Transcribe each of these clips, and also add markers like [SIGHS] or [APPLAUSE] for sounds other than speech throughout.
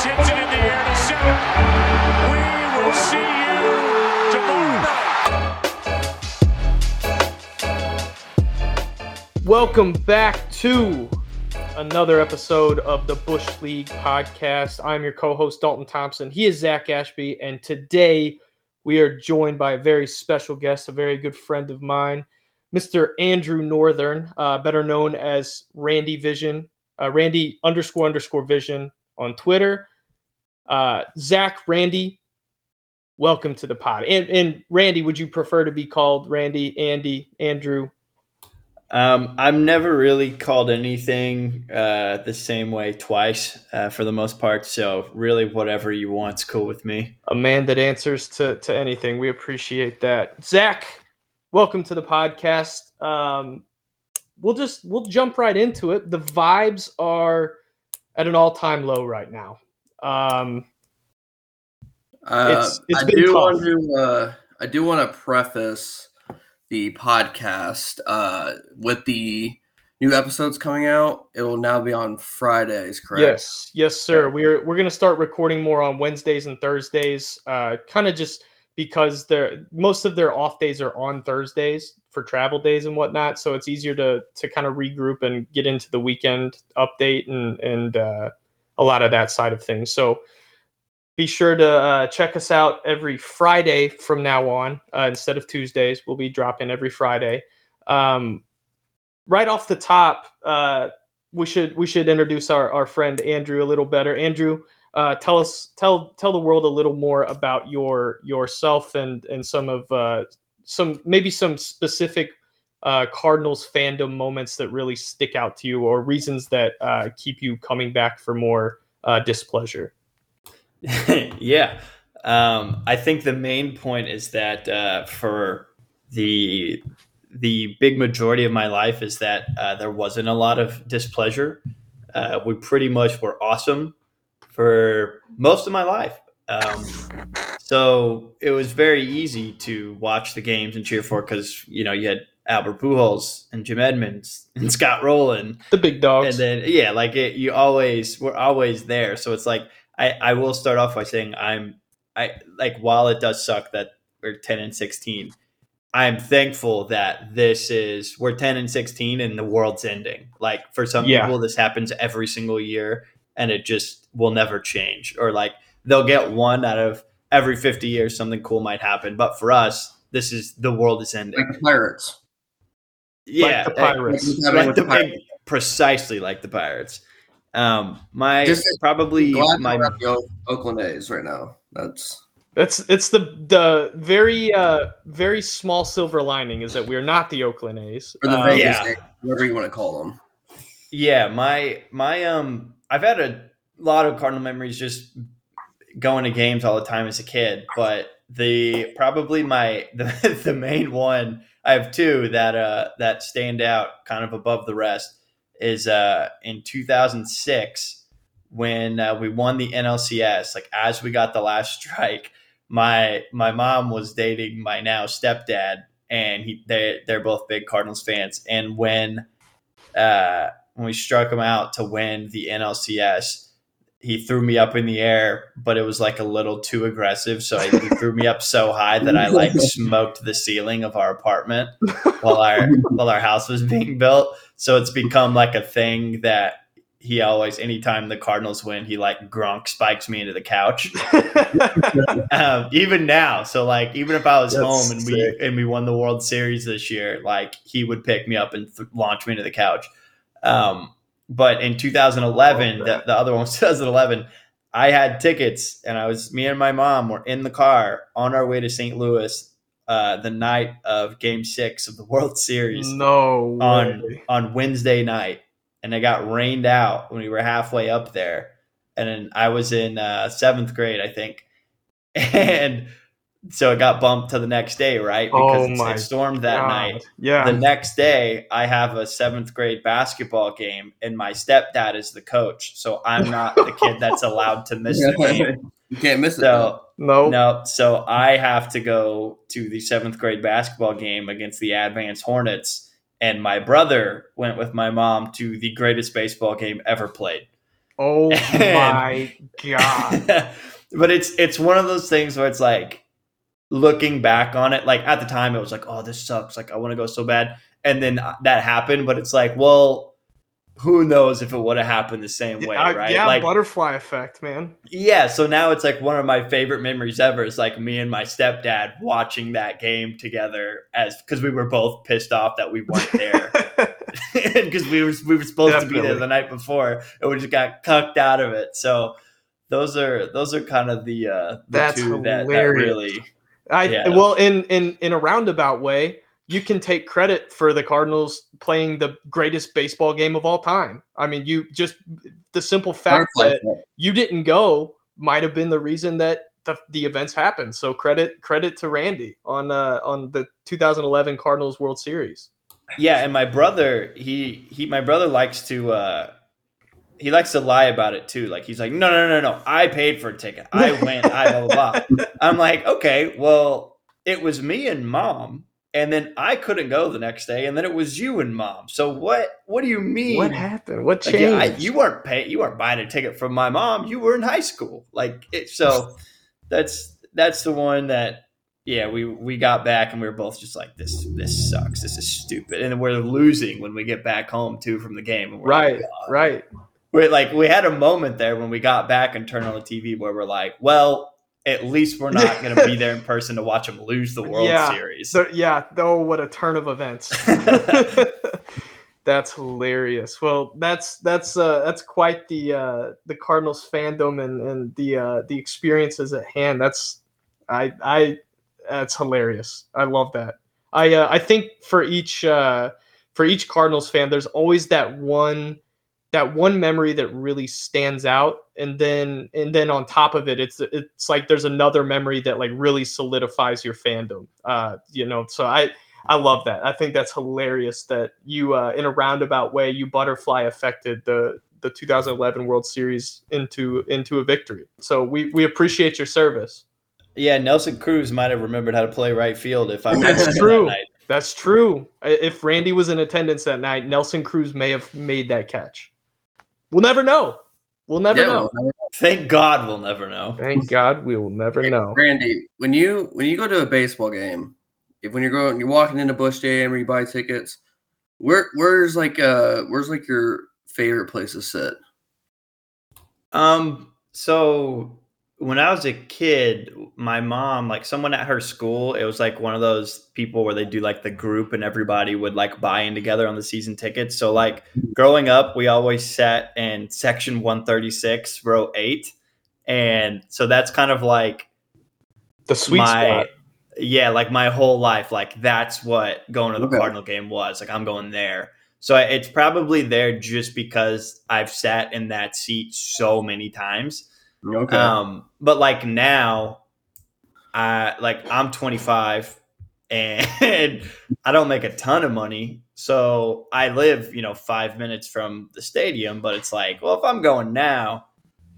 Hits it in the air to center. We will see you tomorrow. Welcome back to another episode of the Bush League podcast. I'm your co host, Dalton Thompson. He is Zach Ashby, and today we are joined by a very special guest, a very good friend of mine, Mr. Andrew Northern, uh, better known as Randy Vision, uh, Randy underscore underscore Vision on Twitter. Uh, Zach, Randy, welcome to the pod. And, and Randy, would you prefer to be called Randy, Andy, Andrew? Um, I'm never really called anything uh, the same way twice uh, for the most part. So really, whatever you want's cool with me. A man that answers to to anything. We appreciate that. Zach, welcome to the podcast. Um, we'll just we'll jump right into it. The vibes are at an all time low right now. Um, Uh, It's- it's I do want to. Uh, I do want to preface the podcast uh, with the new episodes coming out. It will now be on Fridays, correct? Yes, yes, sir. We're we're gonna start recording more on Wednesdays and Thursdays. Uh, kind of just because they're most of their off days are on Thursdays for travel days and whatnot, so it's easier to to kind of regroup and get into the weekend update and and uh, a lot of that side of things. So be sure to uh, check us out every Friday from now on uh, instead of Tuesdays. We'll be dropping every Friday. Um, right off the top, uh, we should we should introduce our, our friend Andrew a little better. Andrew, uh, tell us tell tell the world a little more about your yourself and and some of uh, some maybe some specific uh, Cardinals fandom moments that really stick out to you or reasons that uh, keep you coming back for more uh, displeasure. [LAUGHS] yeah. Um, I think the main point is that uh, for the the big majority of my life is that uh, there wasn't a lot of displeasure. Uh, we pretty much were awesome for most of my life. Um, so it was very easy to watch the games and cheer for because you know you had Albert Pujols and Jim Edmonds [LAUGHS] and Scott Rolen The big dogs. and then yeah, like it, you always we're always there. So it's like I I will start off by saying I'm I like while it does suck that we're ten and sixteen, I'm thankful that this is we're ten and sixteen and the world's ending. Like for some Yeah. people, this happens every single year and it just will never change. Or like they'll get one out of every fifty years, something cool might happen. But for us, this is the world is ending. Like the Pirates. yeah, like the Pirates. Like like the the Pirates. big, precisely like the Pirates. Um, my Just probably my we're at the O- Oakland A's right now. That's That's it's the the very uh very small silver lining is that we're not the Oakland A's. or the Um, Vegas yeah. A's, whatever you want to call them. yeah my my um I've had a lot of Cardinal memories just going to games all the time as a kid, but the probably my [LAUGHS] the, the main one I have two that uh that stand out kind of above the rest is uh in 2006 when uh, we won the NLCS like as we got the last strike my my mom was dating my now stepdad and he they they're both big Cardinals fans. And when uh when we struck him out to win the NLCS he threw me up in the air, but it was like a little too aggressive. So he [LAUGHS] threw me up so high that I like [LAUGHS] smoked the ceiling of our apartment while our [LAUGHS] while our house was being built. So it's become like a thing that he always, anytime the Cardinals win, he like Gronk spikes me into the couch. um, even now, so like even if I was That's home and we and we won the World Series this year, like he would pick me up and th- launch me into the couch. Um, but in 2011, Love the, that. the other one was [LAUGHS] 2011. I had tickets, and I was me and my mom were in the car on our way to St. Louis uh, the night of Game Six of the [LAUGHS] World Series no on way. on Wednesday night, and it got rained out when we were halfway up there. And then I was in uh, seventh grade, I think, [LAUGHS] and so it got bumped to the next day, right? Because Oh it stormed that God. night. Yeah. The next day, I have a seventh grade basketball game, and my stepdad is the coach, so I'm not the kid that's allowed to miss the game. You can't miss it. So no. no, so I have to go to the seventh grade basketball game against the Advance Hornets, and my brother went with my mom to the greatest baseball game ever played. Oh [LAUGHS] And- my god. [LAUGHS] but it's it's one of those things where it's like looking back on it like at the time it was like oh this sucks. Like i want to go so bad. And then uh, that happened but it's like well who knows if it would have happened the same way right? Yeah, like butterfly effect, man. yeah so now it's like one of my favorite memories ever is like me and my stepdad watching that game together as because we were both pissed off that we weren't [LAUGHS] there. [LAUGHS] Because we were we were supposed to be there the night before and we just got cucked out of it. So those are those are kind of the uh the That's two that, that really I Yeah. well, in in in a roundabout way, you can take credit for the Cardinals playing the greatest baseball game of all time. I mean, you just the simple fact that you didn't go might have been the reason that the, the events happened. So credit credit to Randy on uh, on the 2011 Cardinals World Series. yeah. And my brother, he he my brother likes to uh he likes to lie about it too. Like he's like, no, no, no, no, I paid for a ticket. I went. I blah blah blah. [LAUGHS] I'm like, okay, well, it was me and mom, and then I couldn't go the next day, and then it was you and mom. So what? What do you mean? What happened? What Like, changed? yeah, I, you weren't paying. You weren't buying a ticket from my mom. You were in high school. Like it, so, that's that's the one that yeah we we got back and we were both just like this this sucks. This is stupid, and we're losing when we get back home too from the game. And we're like, right, right. We're like we had a moment there when we got back and turned on the TV where we're like, well, at least we're not going to be there in person to watch them lose the World Yeah. Series. So yeah, oh, what a turn of events. [LAUGHS] [LAUGHS] that's hilarious. Well, that's that's uh, that's quite the uh, the Cardinals fandom and and the uh, the experiences at hand. That's I I that's hilarious. I love that. I uh, I think for each uh, for each Cardinals fan, there's always that one that one memory that really stands out and then and then on top of it it's it's like there's another memory that like really solidifies your fandom uh you know so i i love that. I think that's hilarious that you uh in a roundabout way you butterfly affected the the 2011 world series into into a victory. So we we appreciate your service. Yeah, Nelson Cruz might have remembered how to play right field if I was That's there that true. night. that's true. If randy was in attendance that night nelson cruz may have made that catch we'll never know we'll never Yeah, know well, Thank God we'll never know. thank god we will never know Randy, when you when you go to a baseball game, if when you're going you're walking into Busch Stadium or you buy tickets, where where's like uh where's like your favorite place to sit? Um, so when I was a kid, my mom, like someone at her school, it was like one of those people where they do like the group and everybody would like buy in together on the season tickets. So like growing up, we always sat in section 136, row eight. And so that's kind of like the sweet my spot yeah, like my whole life, like that's what going to the Okay. Cardinal game was. Like I'm going there. So it's probably there just because I've sat in that seat so many times. Okay. Um, but like now, I like I'm 25 and [LAUGHS] I don't make a ton of money. So I live, you know, five minutes from the stadium, but it's like, well, if I'm going now,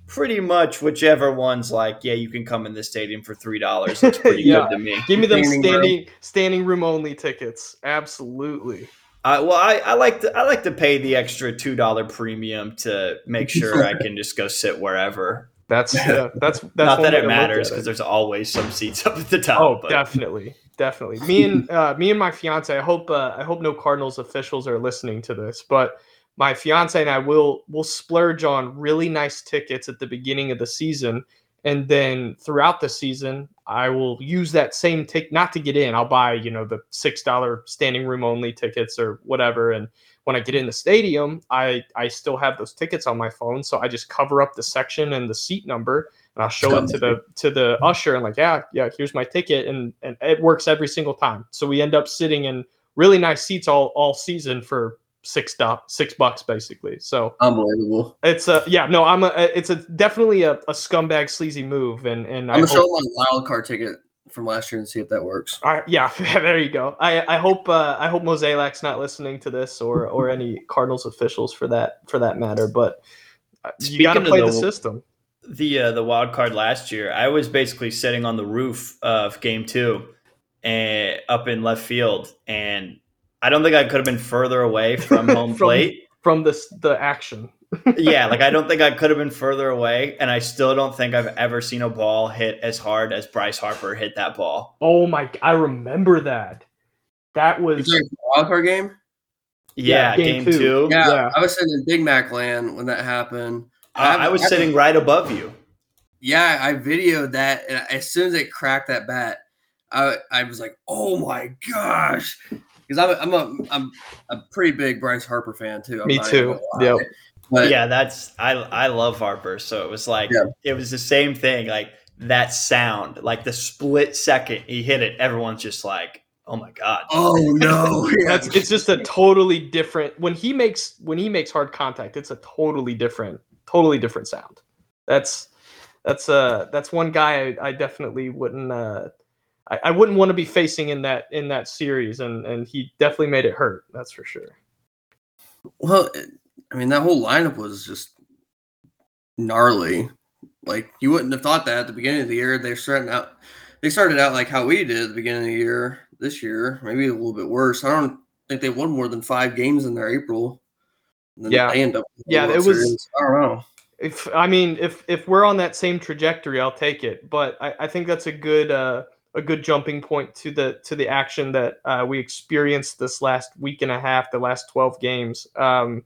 pretty much whichever one's like, yeah, you can come in the stadium for three dollars. It's [LAUGHS] pretty Yeah. good to me. Give me them Standing room. standing standing room only tickets. Absolutely. I, well, I, I like to I like to pay the extra two dollar premium to make [LAUGHS] sure I can just go sit wherever. That's [LAUGHS] yeah, that's that's Not that it matters because there's always some seats up at the top. Oh, but- definitely, definitely. Me and [LAUGHS] uh, me and my fiance. I hope uh, I hope no Cardinals officials are listening to this, but my fiance and I will will splurge on really nice tickets at the beginning of the season, and then throughout the season, I will use that same ticket not to get in. I'll buy you know the six dollar standing room only tickets or whatever, and when I get in the stadium, I I still have those tickets on my phone, so I just cover up the section and the seat number, and I'll show it to the to the usher and like, yeah, yeah, here's my ticket, and and it works every single time. So we end up sitting in really nice seats all all season for six stop six bucks basically. So Unbelievable. it's a yeah, no, I'm a it's a definitely a, a scumbag sleazy move, and and I I'm gonna hope- show my wild card ticket from last year and see if that works. I, yeah, [LAUGHS] there you go. I, I hope uh, I hope Mozeliak's not listening to this or or any [LAUGHS] Cardinals officials for that for that matter. But uh, you got to play the, the- system. the uh, the wild card last year, I was basically sitting on the roof of Game Two, and up in left field, and I don't think I could have been further away from [LAUGHS] home From- plate. from this the action. Yeah, like I don't think I could have been further away, and I still don't think I've ever seen a ball hit as hard as Bryce Harper hit that ball. Oh my! I remember that. That was played the wild card game? Yeah, Yeah, game game, two. two. Yeah, Yeah. I was sitting in Big Mac land when that happened. Uh, I was sitting right above you. Yeah, I videoed that, and as soon as it cracked that bat, I I was like, "Oh my gosh!" Because I'm a, I'm a I'm a pretty big Bryce Harper fan too. I'm Me too. even gonna. Yep. But yeah, that's I I love Harper, so it was like Yeah. it was the same thing. Like that sound, like the split second he hit it, everyone's just like, "Oh my god!" oh [LAUGHS] no, [LAUGHS] that's it's just a totally different when he makes when he makes hard contact. It's a totally different, totally different sound. That's that's uh that's one guy I, I definitely wouldn't uh I, I wouldn't want to be facing in that in that series, and and he definitely made it hurt. That's for sure. Well, it- I mean, that whole lineup was just gnarly. Like you wouldn't have thought that at the beginning of the year. They started out, they started out like how we did at the beginning of the year. This year, maybe a little bit worse. I don't think they won more than five games in their April. And then Yeah. they end up. Yeah, it was- Series. I don't know. If I mean, if if we're on that same trajectory, I'll take it. But I, I think that's a good uh, a good jumping point to the to the action that uh, we experienced this last week and a half, the last twelve games. Um,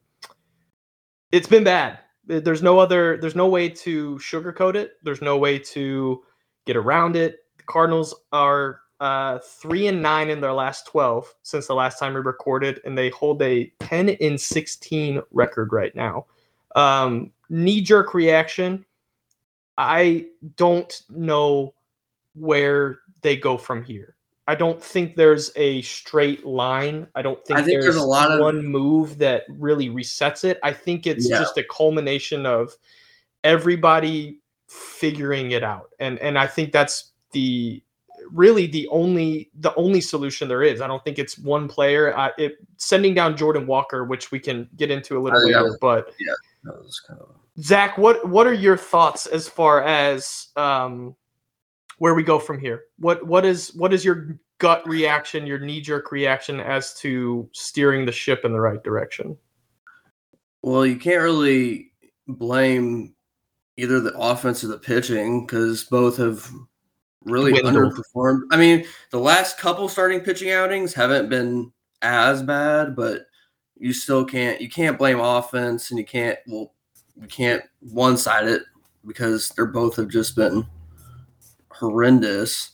it's been bad. There's no other. There's no way to sugarcoat it. There's no way to get around it. The Cardinals are uh, three and nine in their last twelve since the last time we recorded, and they hold a ten and sixteen record right now. Um, Knee jerk reaction. I don't know where they go from here. I don't think there's a straight line. I don't think, I think there's, there's a lot of- one move that really resets it. I think it's Yeah. just a culmination of everybody figuring it out. And and I think that's the really the only the only solution there is. I don't think it's one player. I, it sending down Jordan Walker, which we can get into a little Oh, yeah. later, but That was kind of. Zach, what what are your thoughts as far as um, where we go from here? What what is what is your gut reaction, your knee jerk reaction as to steering the ship in the right direction? Well, you can't really blame either the offense or the pitching because both have really Dwindled. underperformed. I mean, the last couple starting pitching outings haven't been as bad, but you still can't you can't blame offense and you can't well you can't one side it because they're both have just been horrendous.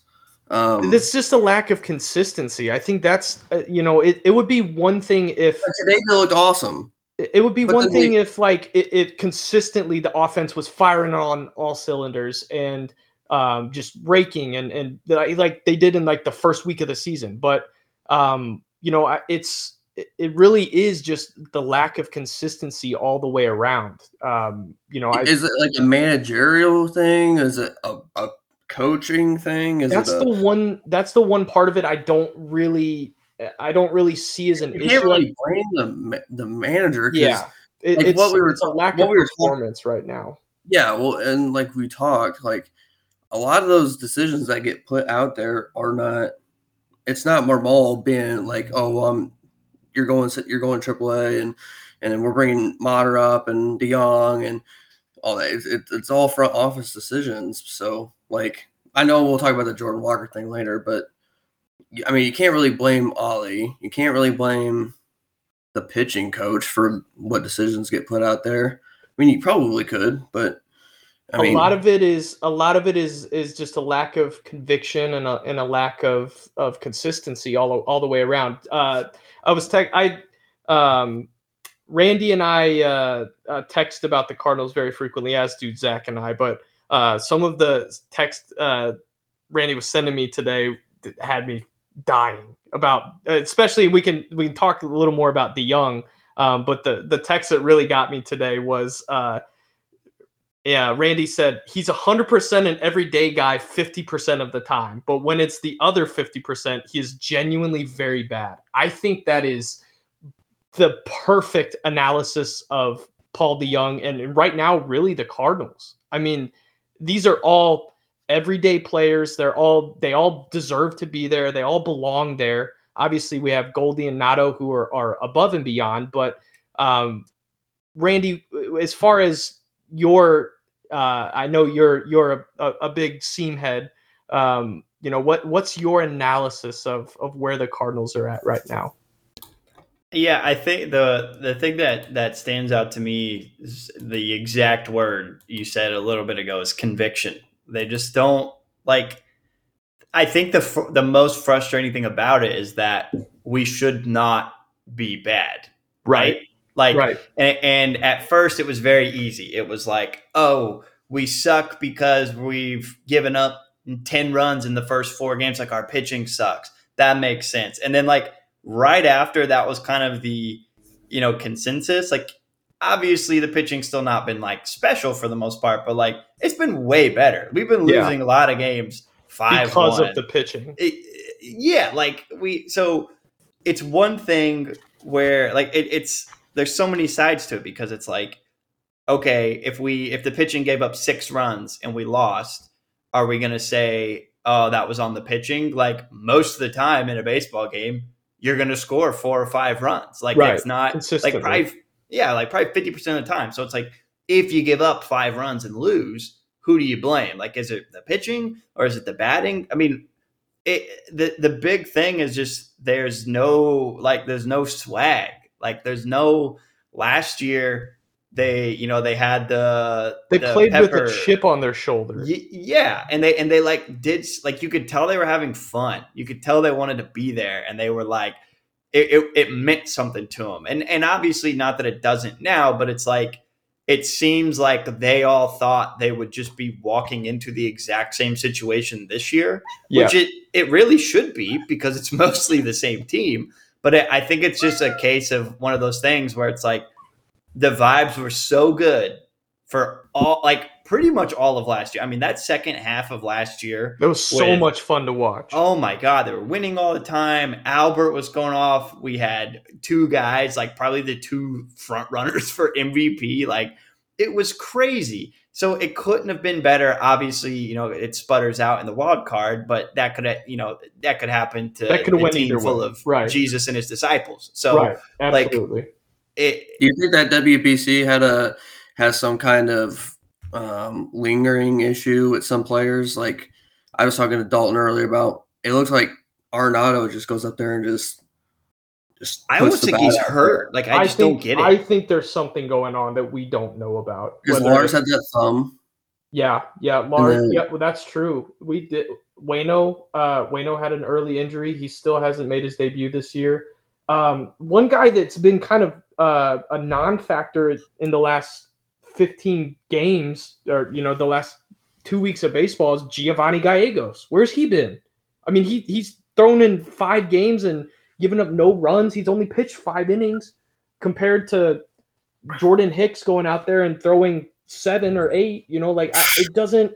Um, It's just a lack of consistency. I think that's uh, you know it, it would be one thing if today they looked awesome. it it would be But one then they- thing if like it, it consistently the offense was firing on all cylinders and um, just raking and and like they did in like the first week of the season. But um, you know, it's it it really is just the lack of consistency all the way around. Um, you know, I, Is it like a managerial thing? Is it a, a coaching thing? Is that's it a, the one. That's the one part of it I don't really. I don't really see as an you issue. can't really blame the the manager. yeah, it, like it's, what we were a lack what of we were talking- performance right now. yeah. Well, and like we talked, like a lot of those decisions that get put out there are not. It's not Marmol being like, oh, um, you're going, you're going AAA, and and then we're bringing Motter up and DeJong and all that. It's, it, it's all front office decisions. So like, I know we'll talk about the Jordan Walker thing later, but I mean, you can't really blame Ollie. You can't really blame the pitching coach for what decisions get put out there. I mean, you probably could, but I a mean, lot of it is a lot of it is is just a lack of conviction and a, and a lack of of consistency all all the way around. Uh, I was tech I um, Randy and I uh, uh, text about the Cardinals very frequently, as do Zach and I. But uh, some of the text uh, Randy was sending me today had me dying about. Especially we can we can talk a little more about DeJong. Um, but the the text that really got me today was. Uh, yeah, Randy said he's 100% an everyday guy 50% of the time, but when it's the other 50%, he is genuinely very bad. I think that is the perfect analysis of Paul DeJong and right now really the Cardinals. I mean, these are all everyday players. They're all they all deserve to be there. They all belong there. Obviously, we have Goldie and Nado who are, are above and beyond, but um, Randy, as far as your, uh, I know you're you're a, a, big seam head. Um, you know what what's your analysis of of where the Cardinals are at right now? Yeah, I think the the thing that that stands out to me is the exact word you said a little bit ago is conviction. They just don't like. I think the the most frustrating thing about it is that we should not be bad, right? Like, Right. and, and at first it was very easy. It was like, oh, we suck because we've given up ten runs in the first four games. Like our pitching sucks. That makes sense. And then like right after that was kind of the you know consensus like obviously the pitching's still not been like special for the most part but like it's been way better we've been Yeah. losing a lot of games five because one. of the pitching. It- yeah like we so it's one thing where like it, it's there's so many sides to it because it's like okay if we if the pitching gave up six runs and we lost are we going to say oh that was on the pitching like most of the time in a baseball game you're going to score four or five runs. Like Right. it's not like probably yeah like probably 50% of the time. So it's like if you give up five runs and lose who do you blame? Like is it the pitching or is it the batting? I mean it the the big thing is just there's no like there's no swag. Like there's no last year they you know they had the They the played with pepper- a chip on their shoulder. Y- yeah and they and they like did like you could tell they were having fun you could tell they wanted to be there and they were like it, it, it meant something to them and and obviously not that it doesn't now but it's like it seems like they all thought they would just be walking into the exact same situation this year Yeah. which it it really should be because it's [LAUGHS] mostly the same team. But it, I think it's just a case of one of those things where it's like the vibes were so good for all like pretty much all of last year. I mean, that second half of last year, It was so When- much fun to watch. oh my god, they were winning all the time. Albert was going off. We had two guys, like probably the two front runners for MVP. Like it was crazy. So it couldn't have been better. Obviously, you know, it sputters out in the wild card, but that could, you know, that could happen to That could a team full way. of Right. Jesus and his disciples. So right. like- Absolutely. It, Do you think that WBC had a has some kind of um, lingering issue with some players? Like I was talking to Dalton earlier about. It looks like Arenado just goes up there and just just. I puts almost think he's out there. hurt. Like I just don't get it. I think there's something going on that we don't know about. Because Lars had that thumb. Yeah, yeah, Lars. then- yeah, well, that's true. We did. Waino, uh, Waino had an early injury. He still hasn't made his debut this year. Um, one guy that's been kind of uh, a non-factor in the last 15 games, or you know, the last two weeks of baseball is Giovanni Gallegos. Where's he been? I mean, he he's thrown in five games and given up no runs. He's only pitched five innings compared to Jordan Hicks going out there and throwing seven or eight. You know, like I, it doesn't.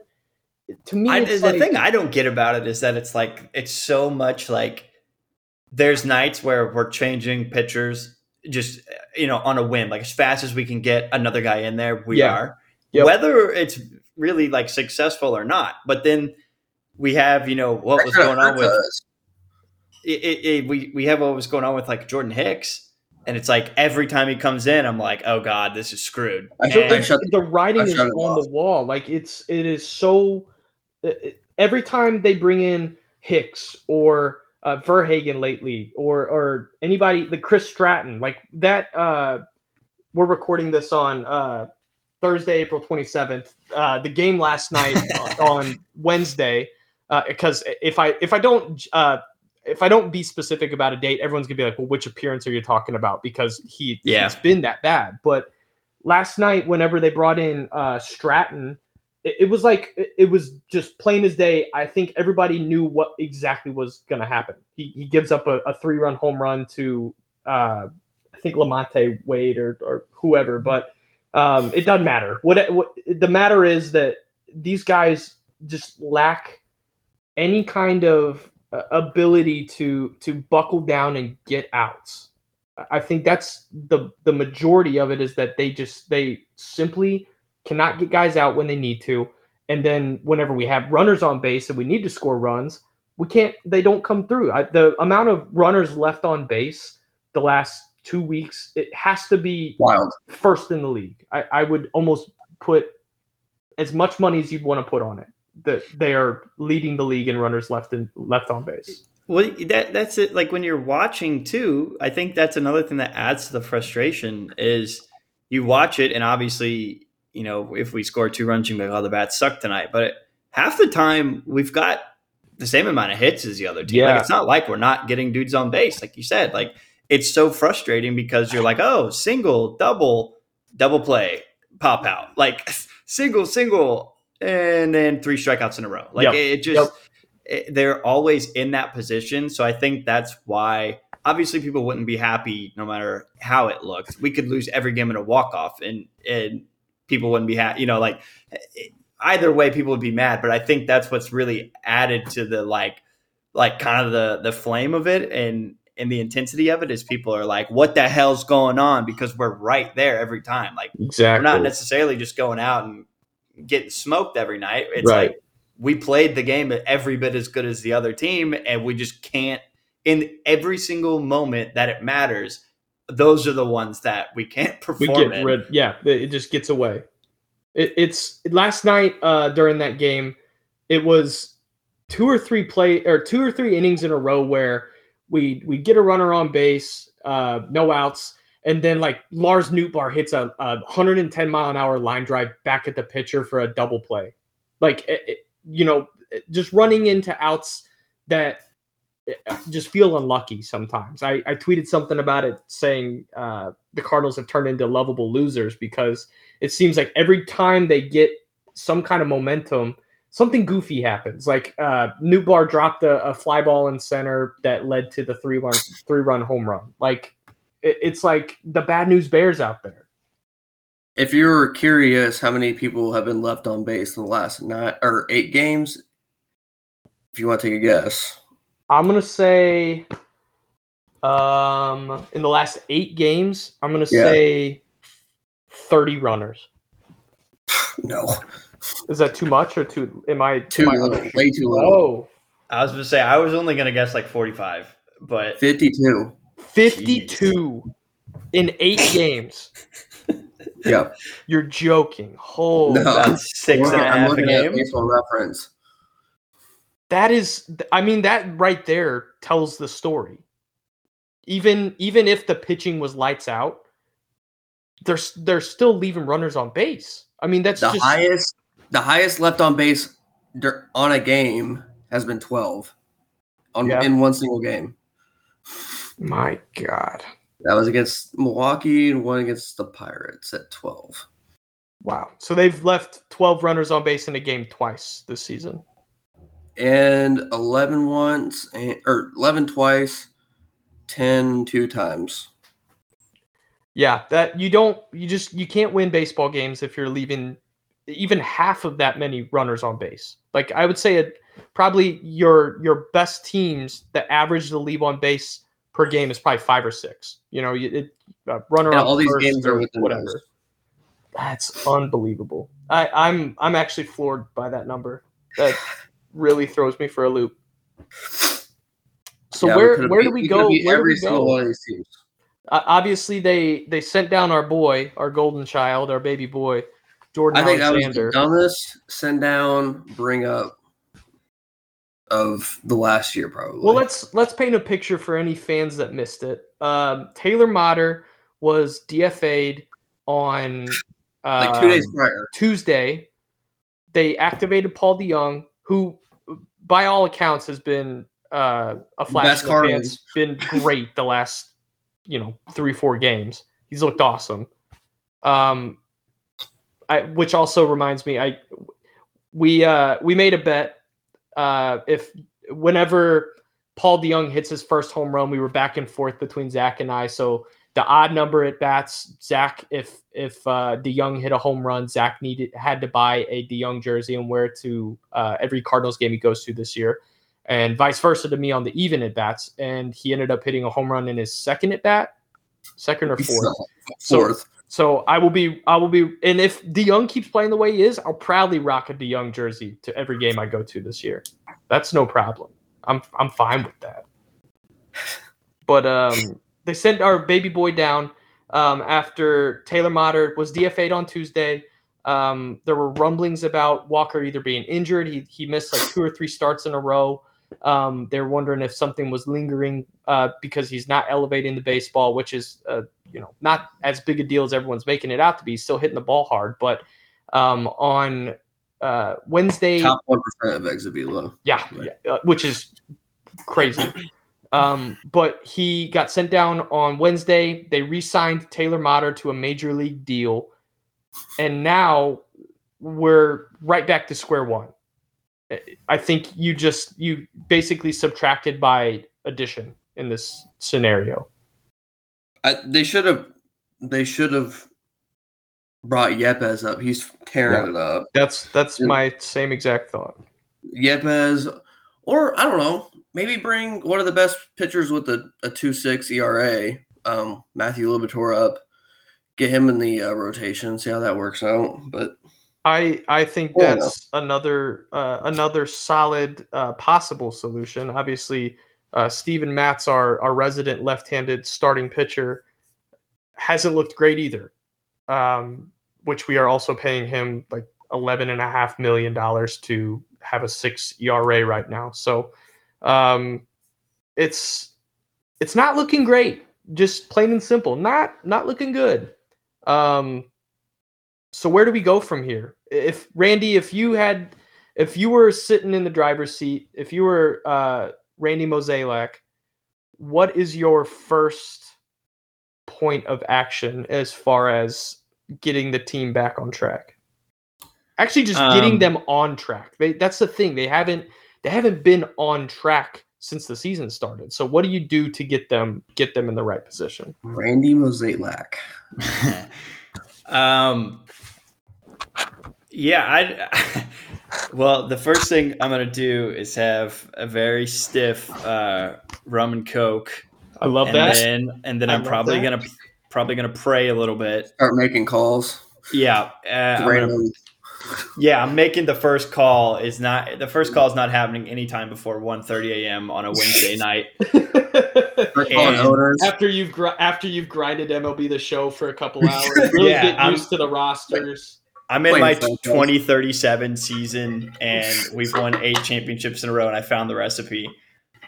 To me, I, the like, thing I don't get about it is that it's like it's so much like there's nights where we're changing pitchers just you know on a whim, like as fast as we can get another guy in there, we Yeah. are. Yep. Whether it's really like successful or not, but then we have you know what was going on with us. it, it, it- we we have what was going on with like Jordan Hicks, and it's like every time he comes in, I'm like, oh god, this is screwed. I So shut- And- I shut- the writing I is on off. the wall. Like it's it is so. it- it- every time they bring in Hicks or uh, VerHagen lately, or or anybody, the Chris Stratton, like that. uh We're recording this on uh Thursday, April twenty seventh. Uh, the game last night [LAUGHS] on Wednesday, uh, because if I if I don't uh, if I don't be specific about a date, everyone's gonna be like, "Well, which appearance are you talking about?" Because he Yeah. it's been that bad. But last night, whenever they brought in uh, Stratton, it, was like it, was just plain as day. I think everybody knew what exactly was gonna happen. He he gives up a, a three run home run to uh, I think LaMonte Wade or or whoever, but um, it doesn't matter. What, what the matter is that these guys just lack any kind of uh, ability to to buckle down and get outs. I think that's the the majority of it is that they just they simply cannot get guys out when they need to, and then whenever we have runners on base and we need to score runs, we can't. They don't come through. I, the amount of runners left on base the last two weeks, it has to be Wild. first in the league. I, I would almost put as much money as you'd want to put on it that they are leading the league in runners left and left on base. Well, that that's it. Like when you're watching too, I think that's another thing that adds to the frustration is you watch it, and obviously, you know, if we score two runs, you can be like, "Oh, the bats suck tonight." But half the time, we've got the same amount of hits as the other team. Yeah. Like it's not like we're not getting dudes on base, like you said. Like it's so frustrating because you're like, "Oh, single, double, double play, pop out, like [LAUGHS] single, single." And then three strikeouts in a row. Like Yep. it just Yep. it- they're always in that position. So I think that's why obviously people wouldn't be happy no matter how it looked. We could lose every game in a walk off and and people wouldn't be happy. You know, like eh, either way, people would be mad. But I think that's what's really added to the like like kind of the the flame of it and and the intensity of it is people are like, what the hell's going on? Because we're right there every time. Like Exactly. we're not necessarily just going out and getting smoked every night. It's Right. like we played the game every bit as good as the other team, and we just can't. In every single moment that it matters, those are the ones that we can't [LAUGHS] we perform. get in. rid. Yeah, it just gets away. It, it's last night uh, during that game. It was two or three play or two or three innings in a row where we we get a runner on base, uh, no outs, and then like Lars Nootbaar hits a, a 110 mile an hour line drive back at the pitcher for a double play. Like it, it- you know, just running into outs that just feel unlucky sometimes. I, I tweeted something about it saying uh, the Cardinals have turned into lovable losers because it seems like every time they get some kind of momentum, something goofy happens. Like uh, Nootbaar dropped a, a fly ball in center that led to the three run three run home run. Like it, it's like the bad news bears out there. If you're curious how many people have been left on base in the last nine or eight games, if you want to take a guess, I'm gonna say, um, in the last eight games, I'm gonna Yeah. say thirty runners. [SIGHS] no, Is that too much or too? Am I too am I little, under- way too low. Oh, I was going to say I was only going to guess like forty-five, but 52. 52 in eight [LAUGHS] games. Yeah, You're joking. Holy, No. that's six and a I'm half a looking at game. baseball reference. That is. I mean, that right there tells the story. Even even if the pitching was lights out, they're they're still leaving runners on base. I mean, that's The just highest, the highest left on base on a game has been 12 on Yeah. in one single game. my god. That was against Milwaukee and one against the Pirates at 12. Wow. So they've left 12 runners on base in a game twice this season. And 11 once, and, or 11 twice, 10 two times. Yeah, that you don't you just you can't win baseball games if you're leaving even half of that many runners on base. Like I would say it probably your your best teams the average to leave on base per game is probably 5 or 6. You know, you- it uh, runner all these games are or within whatever. That's unbelievable. I I'm I'm actually floored by that number. That really throws me for a loop. So Yeah, where where do we go? Where do we go? one of these teams. uh, obviously they they sent down our boy, our golden child, our baby boy, Jordan I think that was Alexander. the dumbest send down, bring up of the last year, probably. well, let's let's paint a picture for any fans that missed it. Um, Taylor Motter was DFA'd on like two days um, prior. Tuesday. They activated Paul DeJong, who, by all accounts, has been uh, a flash Best in the pants. Been [LAUGHS] great the last, you know, three four games. He's looked awesome. Um, I which also reminds me, I we uh we made a bet. Uh, if whenever Paul DeJong hits his first home run, we were back and forth between Zach and I. So the odd number at bats, Zach, if if uh, DeJong hit a home run, Zach needed had to buy a DeJong jersey and wear it to uh, every Cardinals game he goes to this year, and vice versa to me on the even at bats. And he ended up hitting a home run in his second at bat, second or fourth. So- Fourth. So I will be, I will be, and if DeJong keeps playing the way he is, I'll proudly rock a DeJong jersey to every game I go to this year. That's no problem. I'm, I'm fine with that. But um, they sent our baby boy down um, after Taylor Motter was DFA'd on Tuesday. Um, there were rumblings about Walker either being injured. He he missed like two or three starts in a row. Um, they're wondering if something was lingering uh, because he's not elevating the baseball, which is uh, you know not as big a deal as everyone's making it out to be. He's still hitting the ball hard, but um, on uh, Wednesday, Top one percent of exit velo. yeah, yeah uh, which is crazy. Um, but he got sent down on Wednesday. They re-signed Taylor Motter to a major league deal, and now we're right back to square one. I think you just you basically subtracted by addition in this scenario. I, they should have. They should have brought Yepez up. He's tearing it up. That's that's Yeah. my same exact thought. Yepez, or I don't know, maybe bring one of the best pitchers with a, a two six ERA, um, Matthew Liberatore up, get him in the uh, rotation, see how that works out. But I I think Yeah. that's another uh, another solid uh, possible solution. Obviously, uh, Steven Matz, our our resident left-handed starting pitcher, hasn't looked great either. Um, which we are also paying him like eleven and a half million dollars to have a six ERA right now. So um, it's it's not looking great. Just plain and simple, not not looking good. Um, so where do we go from here? If Randy, if you had, if you were sitting in the driver's seat, if you were uh, Randy Mozeliak, what is your first point of action as far as getting the team back on track? Actually, just getting Um, them on track. They, that's the thing. They haven't they haven't been on track since the season started. So what do you do to get them get them in the right position? Randy Mozeliak. [LAUGHS] um, yeah, I. [LAUGHS] Well, the first thing I'm gonna do is have a very stiff uh, rum and coke, I love and that. then and then I I'm probably that. gonna probably gonna pray a little bit. Start making calls. Yeah, uh, I'm gonna- Random. Yeah, I'm making the first call. Is not the first call is not happening anytime before 1:30 a.m. on a Wednesday [LAUGHS] night. Start calling And- owners. after you've gr- after you've grinded MLB the show for a couple [LAUGHS] hours, really Yeah, get I'm- used to the rosters. I'm in my 2037 season, and we've won eight championships in a row, and I found the recipe.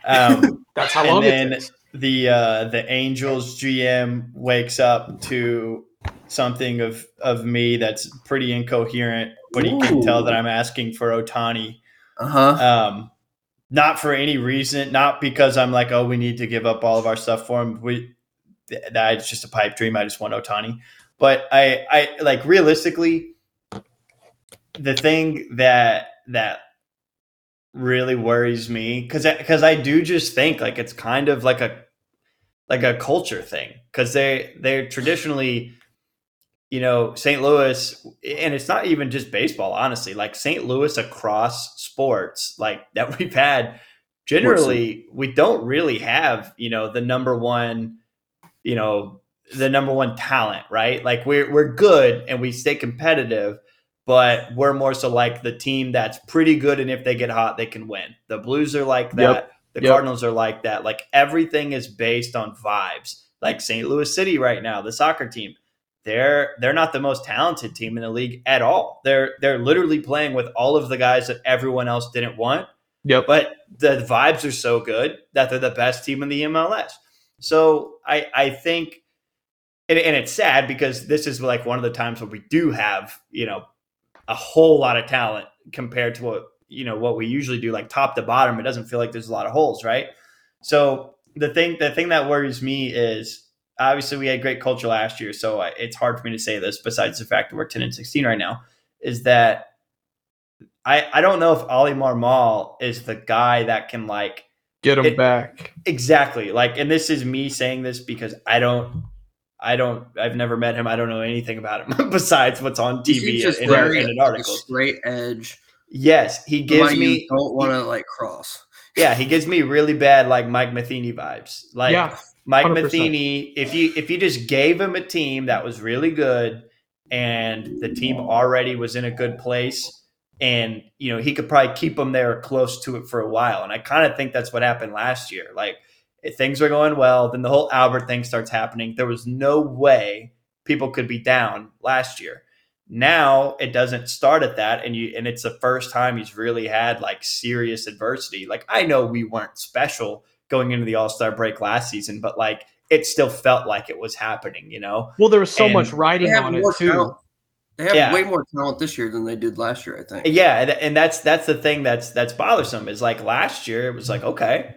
Um, [LAUGHS] That's how long. And then- it the uh, the Angels GM wakes up to something of of me that's pretty incoherent, but he can tell that I'm asking for Ohtani. Uh huh. Um, not for any reason, not because I'm like, oh, we need to give up all of our stuff for him. We that's just a pipe dream. I just want Ohtani. But I, I like realistically, the thing that that really worries me because because I do just think like it's kind of like a like a culture thing because they they're traditionally you know St. Louis and it's not even just baseball honestly like St. Louis across sports like [LAUGHS] that we've had generally we don't really have you know the number one you know the number one talent right like we're we're good and we stay competitive but we're more so like the team that's pretty good and if they get hot they can win the blues are like that Yep. the Yep. cardinals are like that like everything is based on vibes like st louis city right now the soccer team they're they're not the most talented team in the league at all they're they're literally playing with all of the guys that everyone else didn't want Yep. but the vibes are so good that they're the best team in the MLS. So I I think, and, and it's sad because this is like one of the times where we do have you know a whole lot of talent compared to what you know what we usually do, like top to bottom. It doesn't feel like there's a lot of holes, right? So the thing the thing that worries me is obviously we had great culture last year, so it's hard for me to say this. Besides the fact that we're ten and sixteen right now, is that I, I don't know if Oli Marmol is the guy that can like Get him It- back. exactly like and this is me saying this because I don't I don't I've never met him. I don't know anything about him [LAUGHS] besides what's on TV just and, very and in like, a straight edge. Yes, he Why gives you me don't want to like cross. yeah, he gives me really bad like Mike Matheny vibes. Like yeah. Mike 100%. Matheny, if you if you just gave him a team that was really good and the team already was in a good place and you know he could probably keep them there close to it for a while and I kind of think that's what happened last year. Like If things were going well. Then the whole Albert thing starts happening. There was no way people could be down last year. Now it doesn't start at that, and you and it's the first time he's really had like serious adversity. Like I know we weren't special going into the All Star break last season, but like it still felt like it was happening. You know? Well, there was so And much riding on it too. talent. They have Yeah. way more talent this year than they did last year. I think. Yeah, and, and that's that's the thing that's that's bothersome is like last year it was like okay,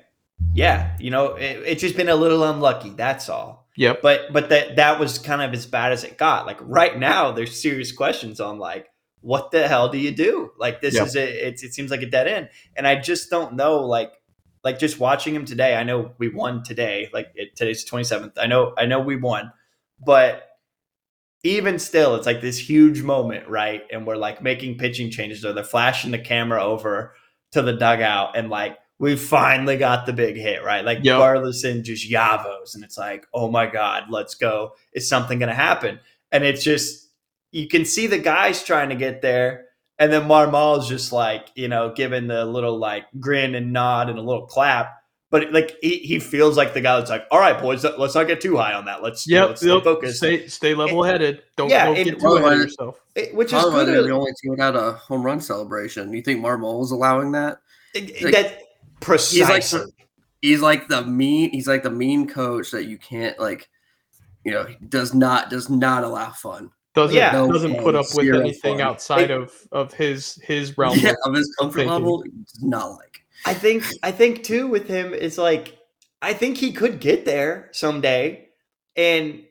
yeah, you know it, it's just been a little unlucky. That's all. Yep. But but that that was kind of as bad as it got. Like right now, there's serious questions on like what the hell do you do? Like this Yep. is a, it. It seems like a dead end, and I just don't know. Like like just watching him today. I know we won today. Like it, today's twenty seventh. I know I know we won, but even still, it's like this huge moment, right? And we're like making pitching changes, or they're flashing the camera over to the dugout, and like we finally got the big hit, right? Like Yep. Burleson just yavos, and it's like, oh my god, let's go! Is something going to happen? And it's just you can see the guys trying to get there, and then Marmol's just like you know giving the little like grin and nod and a little clap. But like he, he feels like the guy that's like, all right, boys, let's not get too high on that. Let's Yep. let's stay focused. Stay stay level headed. Don't, Yeah, don't get too ahead of Well, yourself. It- which is Probably why good. they're the only team without a home run celebration. You think Marmol was allowing that? It- like- that precisely. He's like he's like the mean he's like the mean coach that you can't like you know does not does not allow fun. Doesn't Yeah. No doesn't put up with anything fun. outside of of his his realm. Yeah, of- of his comfort thinking. level, not like. I think I think too with him is like I think he could get there someday, and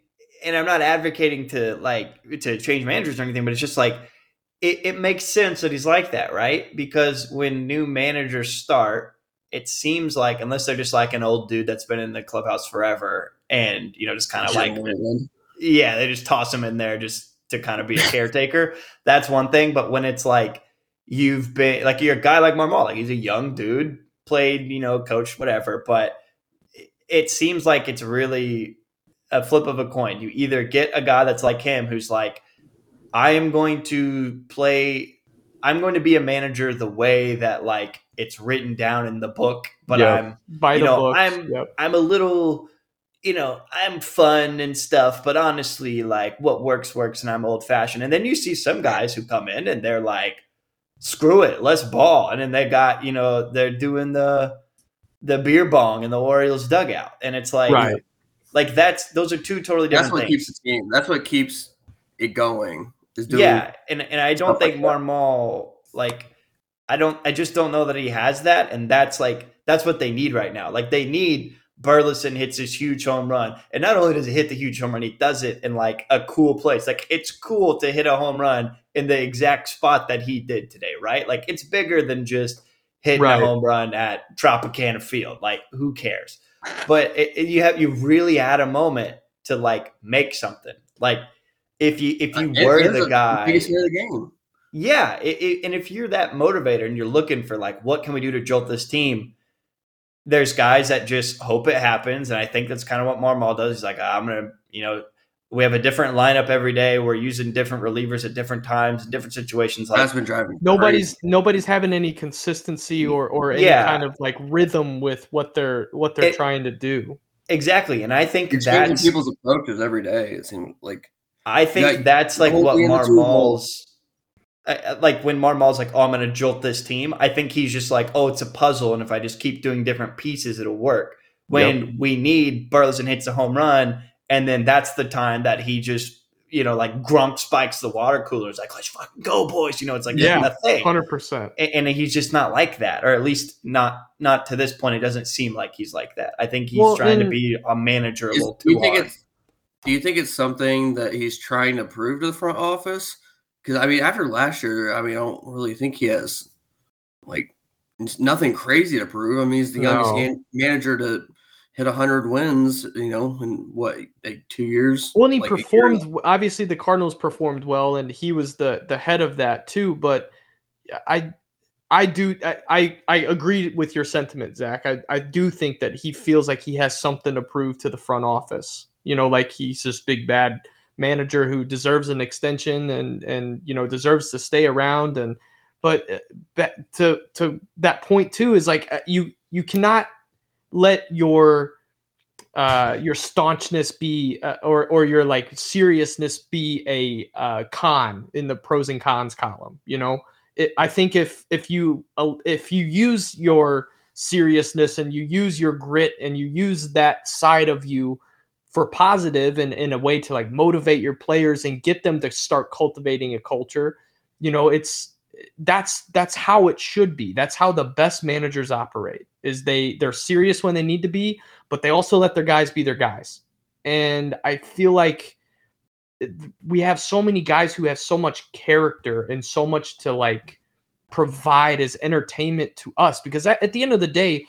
and I'm not advocating to like to change managers or anything, but it's just like it, it makes sense that he's like that, right? Because when new managers start, it seems like unless they're just like an old dude that's been in the clubhouse forever and you know just kind of like yeah, they just toss him in there just to kind of be a caretaker. [LAUGHS] That's one thing. But when it's like you've been like you're a guy like Marmol, like he's a young dude, played, you know, coach, whatever. But it- seems like it's really a flip of a coin. You either get a guy that's like him who's like, I am going to play I'm going to be a manager the way that like it's written down in the book, but. I'm by you the know. I'm- yep. I'm a little, you know, I'm fun and stuff, but honestly, like what works works, and I'm old fashioned. And then you see some guys who come in and they're like, "Screw it, let's ball," and then they got, you know, they're doing the the beer bong in the Orioles dugout, and it's like, Right. like that's those are two totally different That's what things. keeps the team. That's what keeps it going. Is doing yeah, and and I don't stuff like think that. Like I don't I just don't know that he has that, and that's like that's what they need right now. Like they need Burleson hits this huge home run, and not only does he hit the huge home run, he does it in like a cool place. Like it's cool to hit a home run in the exact spot that he did today, right? Like it's bigger than just hitting Right. a home run at Tropicana Field. Like who cares? But it, it- you have you really had a moment to like make something. Like if you if you uh, And- were the the guy, biggest hit of the game. yeah, it, it- and if you're that motivator and you're looking for like what can we do to jolt this team, there's guys that just hope it happens, and I think that's kind of what Marmol does. He's like, ah, I'm gonna, you know, we have a different lineup every day. We're using different relievers at different times in different situations. Like, That's been driving. Nobody's crazy. nobody's having any consistency or or any Yeah. kind of like rhythm with what they're what they're It- trying to do. exactly, and I think It's that's people's approaches every day. It seems like I think Yeah, that's like what me Like when Marmol's like, "Oh, I'm going to jolt this team." I think he's just like, "Oh, it's a puzzle, and if I just keep doing different pieces, it'll work." When we need Burleson hits a home run, and then that's the time that he just, you know, like Grump spikes the water coolers, like, "Let's fucking go, boys!" You know, it's like Yeah, a thing, Hundred percent. And he's just not like that, or at least not not to this point. It doesn't seem like he's like that. I think he's Well, trying to be a manager a little do you too think hard. it's do you think it's something that he's trying to prove to the front office? Because I mean, after last year, I mean, I don't really think he has like nothing crazy to prove. I mean, he's the youngest No. manager to hit hundred wins. You know, in what like two years? Well, and he Like, performed. Obviously, the Cardinals performed well, and he was the the head of that too. But I, I do, I, I, I agree with your sentiment, Zach. I, I do think that he feels like he has something to prove to the front office. You know, like he's this big bad manager who deserves an extension and and you know deserves to stay around. And but uh, to to that point too is like uh, you you cannot let your uh, your staunchness be uh, or or your like seriousness be a uh, con in the pros and cons column. You know, it, I think if if you uh, if you use your seriousness and you use your grit and you use that side of you for positive and in a way to like motivate your players and get them to start cultivating a culture you know it's that's that's how it should be. That's how the best managers operate is they they're serious when they need to be but they also let their guys be their guys. And i feel like we have so many guys who have so much character and so much to like provide as entertainment to us because at, the end of the day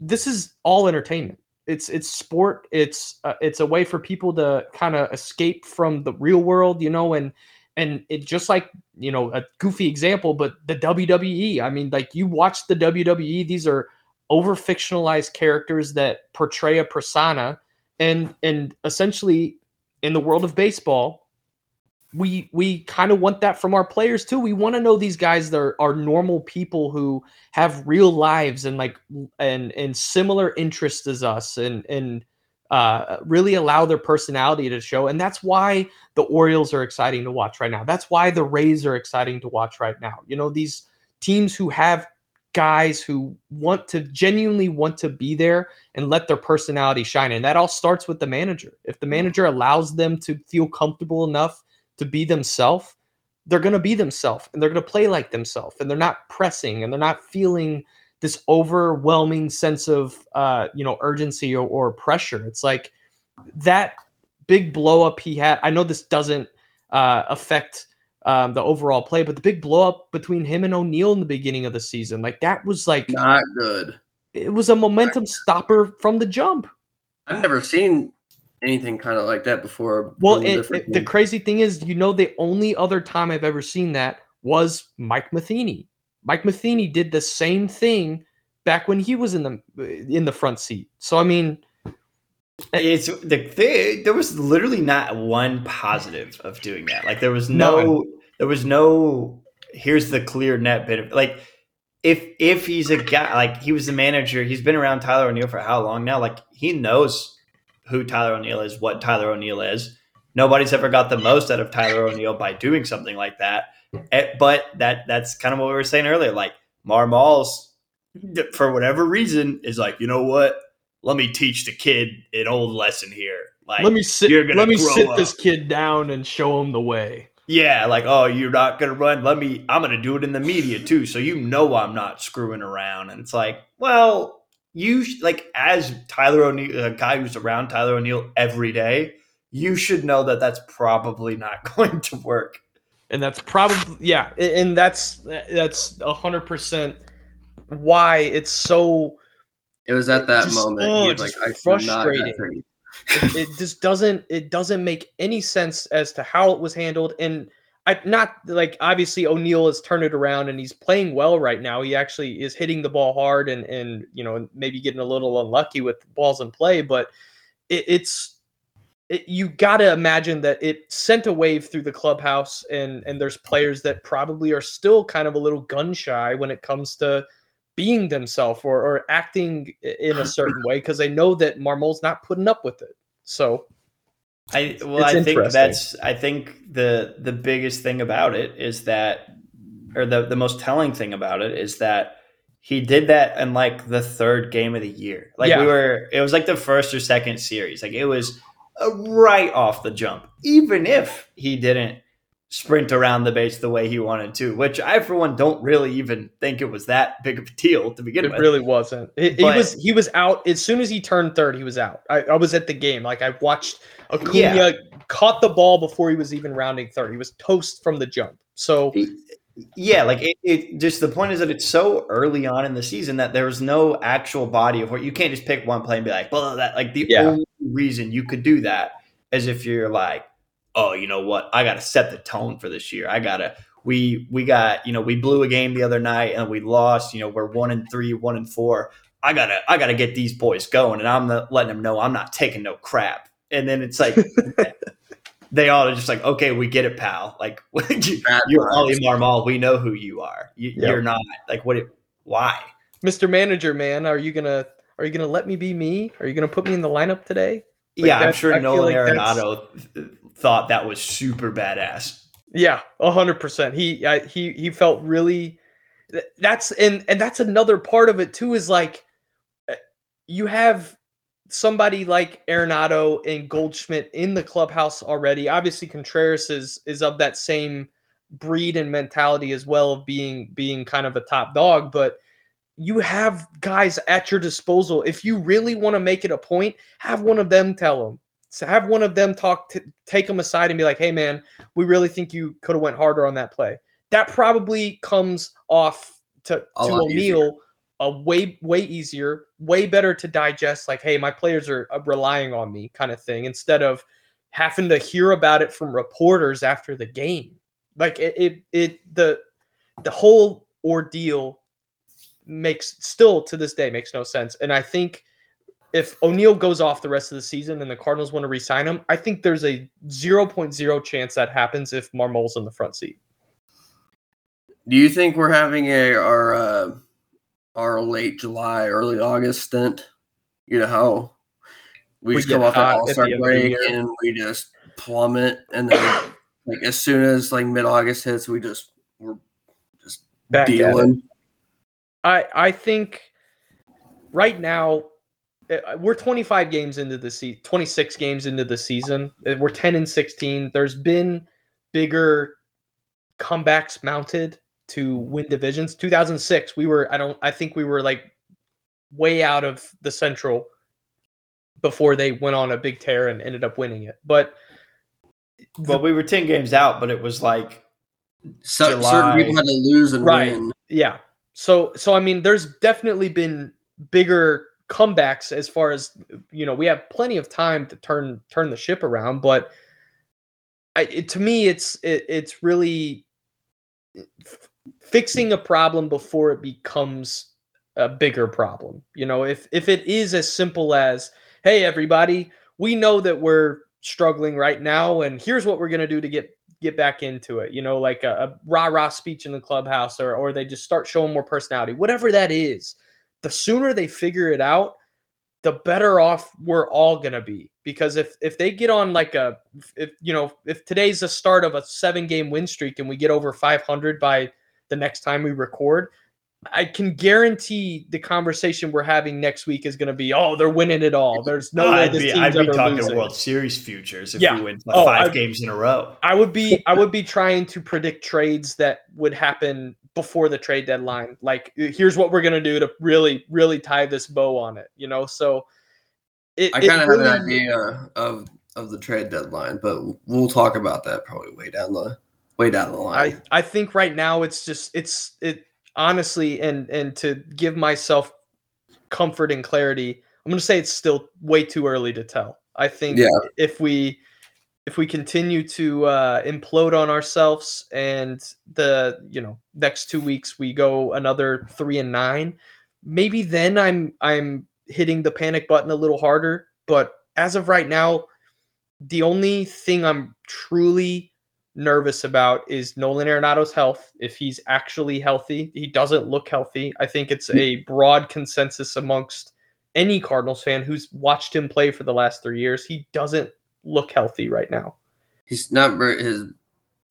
this is all entertainment it's it's sport it's uh, it's a way for people to kind of escape from the real world you know and and it just like you know a goofy example but the WWE I mean like you watch the WWE these are over fictionalized characters that portray a persona and and essentially in the world of baseball we we kind of want that from our players too. We want to know these guys that are, are normal people who have real lives and like and and similar interests as us and and uh, really allow their personality to show. And that's why the Orioles are exciting to watch right now. That's why the Rays are exciting to watch right now. You know, these teams who have guys who want to genuinely want to be there and let their personality shine. And that all starts with the manager. If the manager allows them to feel comfortable enough to be themselves, they're going to be themselves and they're going to play like themselves and they're not pressing and they're not feeling this overwhelming sense of uh, you know urgency or, or pressure. It's like that big blow up he had. I know this doesn't uh, affect um, the overall play, but the big blow up between him and O'Neill in the beginning of the season, like that was like not good. It was a momentum stopper from the jump. I've never seen anything kind of like that before. Well, it, it, the crazy thing is, you know, the only other time I've ever seen that was Mike Matheny. Mike Matheny did the same thing back when he was in the in the front seat. So I mean, eh, it's the thing. There was literally not one positive of doing that. Like there was no, no. there was no. Here's the clear net bit of like. If if he's a guy like he was the manager, he's been around Tyler O'Neill for how long now? Like he knows who Tyler O'Neill is, what Tyler O'Neill is. Nobody's ever got the most out of Tyler O'Neill by doing something like that. Eh, but that that's kind of what we were saying earlier. Like Marmol's, for whatever reason, is like, you know what? Let me teach the kid an old lesson here. Like, let me sit. Let me sit up. this kid down and show him the way. Yeah, like, oh, you're not gonna run. Let me. I'm gonna do it in the media too, so you know I'm not screwing around. And it's like, well, you like as Tyler O'Neill, a guy who's around Tyler O'Neill every day, you should know that that's probably not [LAUGHS] going to work. And that's probably yeah, and that's that's a hundred percent why it's so. It was at that just, moment. Oh, like, frustrating. it, it just doesn't it doesn't make any sense as to how it was handled and I not like obviously O'Neill has turned it around and he's playing well right now. He actually is hitting the ball hard and and you know maybe getting a little unlucky with balls in play, but it, it's it, you got to imagine that it sent a wave through the clubhouse and and there's players that probably are still kind of a little gun shy when it comes to being themselves or, or acting in a certain way because they know that Marmol's not putting up with it. So I well, it's I think that's I think the the biggest thing about it is that, or the the most telling thing about it is that he did that in like the third game of the year. Like yeah. we were, it was like the first or second series. Like it was right off the jump. Even if he didn't sprint around the base the way he wanted to, which I for one don't really even think it was that big of a deal to begin it with. It really wasn't. It, but, he was he was out as soon as he turned third. He was out. I, I was at the game. Like I watched Acuna yeah. caught the ball before he was even rounding third. He was toast from the jump. So. Yeah, like it, it, Just the point is that it's so early on in the season that there's no actual body of what you can't just pick one play and be like, well, that like the yeah. only reason you could do that is if you're like, oh, you know what? I got to set the tone for this year. I got to. We we got you know we blew a game the other night and we lost. You know we're one and three, one and four. I gotta I gotta get these boys going, and I'm letting them know I'm not taking no crap. And then it's like [LAUGHS] they all are just like, okay, we get it, pal. Like [LAUGHS] you, are Oli Marmol. We know who you are. You, are not like what? It, why? Mr. Manager, man, are you gonna Are you gonna let me be me? Are you gonna put me in the lineup today? Like yeah, I'm sure I feel Nolan like that's- Arenado th- thought that was super badass. Yeah, a hundred percent. He I, he he felt really. That's and and that's another part of it too. Is like, uh, you have somebody like Arenado and Goldschmidt in the clubhouse already. Obviously, Contreras is is of that same breed and mentality as well of being being kind of a top dog, but you have guys at your disposal. If you really want to make it a point, have one of them tell them. So have one of them talk to take them aside and be like, "Hey, man, we really think you could have went harder on that play." That probably comes off to, to O'Neill a way way easier, way better to digest. Like, hey, my players are uh, relying on me, kind of thing, instead of having to hear about it from reporters after the game. Like it, it, it the the whole ordeal makes still to this day makes no sense. And I think if O'Neill goes off the rest of the season and the Cardinals want to re-sign him, I think there's a 0.0 chance that happens if Marmol's in the front seat. Do you think we're having a our uh, our late July, early August stint? You know how we, We just come off that All Star end of the break and we just plummet, and then like as soon as like mid August hits, we just we're just Back dealing. I I think right now uh, we're 25 games into the season, 26 games into the season. Uh, We're 10 and 16. There's been bigger comebacks mounted to win divisions. 2006, we were I don't I think we were like way out of the Central before they went on a big tear and ended up winning it. But Well, we were ten games out, but it was like So, certain people had to lose and Right. win. Yeah. So so I mean there's definitely been bigger comebacks as far as you know we have plenty of time to turn turn the ship around but I, it, to me it's it, it's really f- fixing a problem before it becomes a bigger problem. You know, if if it is as simple as hey everybody, we know that we're struggling right now and here's what we're going to do to get get back into it. You know, like a, a rah rah speech in the clubhouse, or or they just start showing more personality. Whatever that is, the sooner they figure it out, the better off we're all gonna be. Because if if they get on like a, if you know, if today's the start of a seven game win streak and we get over 500 by the next time we record. I can guarantee the conversation we're having next week is going to be, oh, they're winning it all. There's no way I'd this be, team's I'd be ever talking losing. World Series futures if Yeah. we win like Oh, 5 I- games in a row. I would be I would be [LAUGHS] trying to predict trades that would happen before the trade deadline. Like here's what we're gonna do to really really tie this bow on it. You know, so it, I kind of have an idea of of the trade deadline, but we'll talk about that probably way down the way down the line. I I think right now it's just it's it honestly and and to give myself comfort and clarity, I'm gonna say it's still way too early to tell. I think Yeah. if we if we continue to uh, implode on ourselves and the you know next two weeks we go another three and nine, maybe then I'm I'm hitting the panic button a little harder. But as of right now, the only thing I'm truly nervous about is Nolan Arenado's health. If he's actually healthy, he doesn't look healthy. I think it's a broad consensus amongst any Cardinals fan who's watched him play for the last three years. He doesn't look healthy right now. He's not very his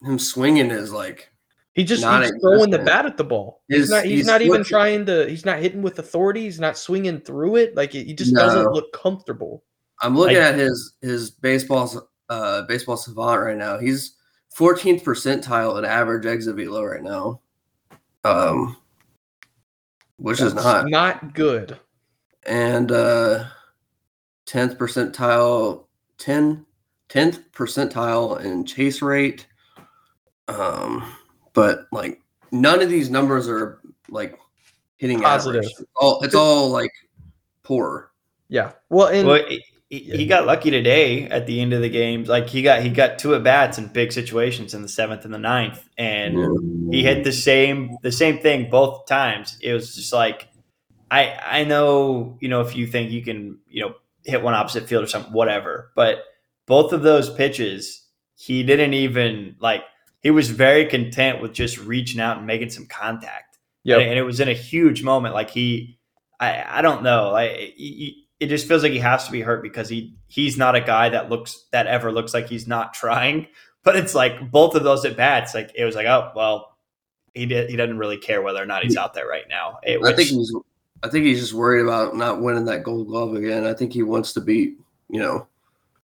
him swinging is like He just Not he's throwing the bat at the ball. He's His- not. He's, he's not even look- trying to. He's not hitting with authority. He's not swinging through it. Like he just No. doesn't look comfortable. I'm looking Like- at his his baseball uh baseball savant right now. He's 14th percentile in average exit velo right now. Um which is not not good. and uh 10th percentile 10 10th percentile in chase rate um but like none of these numbers are like hitting Positive. average. It's all it's all like poor Yeah. Well, and Well, he, got lucky today at the end of the game. Like he got he got two at bats in big situations in the seventh and the ninth, and he hit the same the same thing both times. It was just like I I know you know if you think you can you know hit one opposite field or something whatever, but both of those pitches he didn't even like. He was very content with just reaching out and making some contact. Yeah, And, and it was in a huge moment. Like he, I I don't know. Like he, it just feels like he has to be hurt because he he's not a guy that looks that ever looks like he's not [LAUGHS] trying. But it's like both of those at bats, like it was like, oh well, he did he doesn't really care whether or not he's out there right now. It, I think he's I think he's just worried about not winning that gold glove again. I think he wants to beat, you know,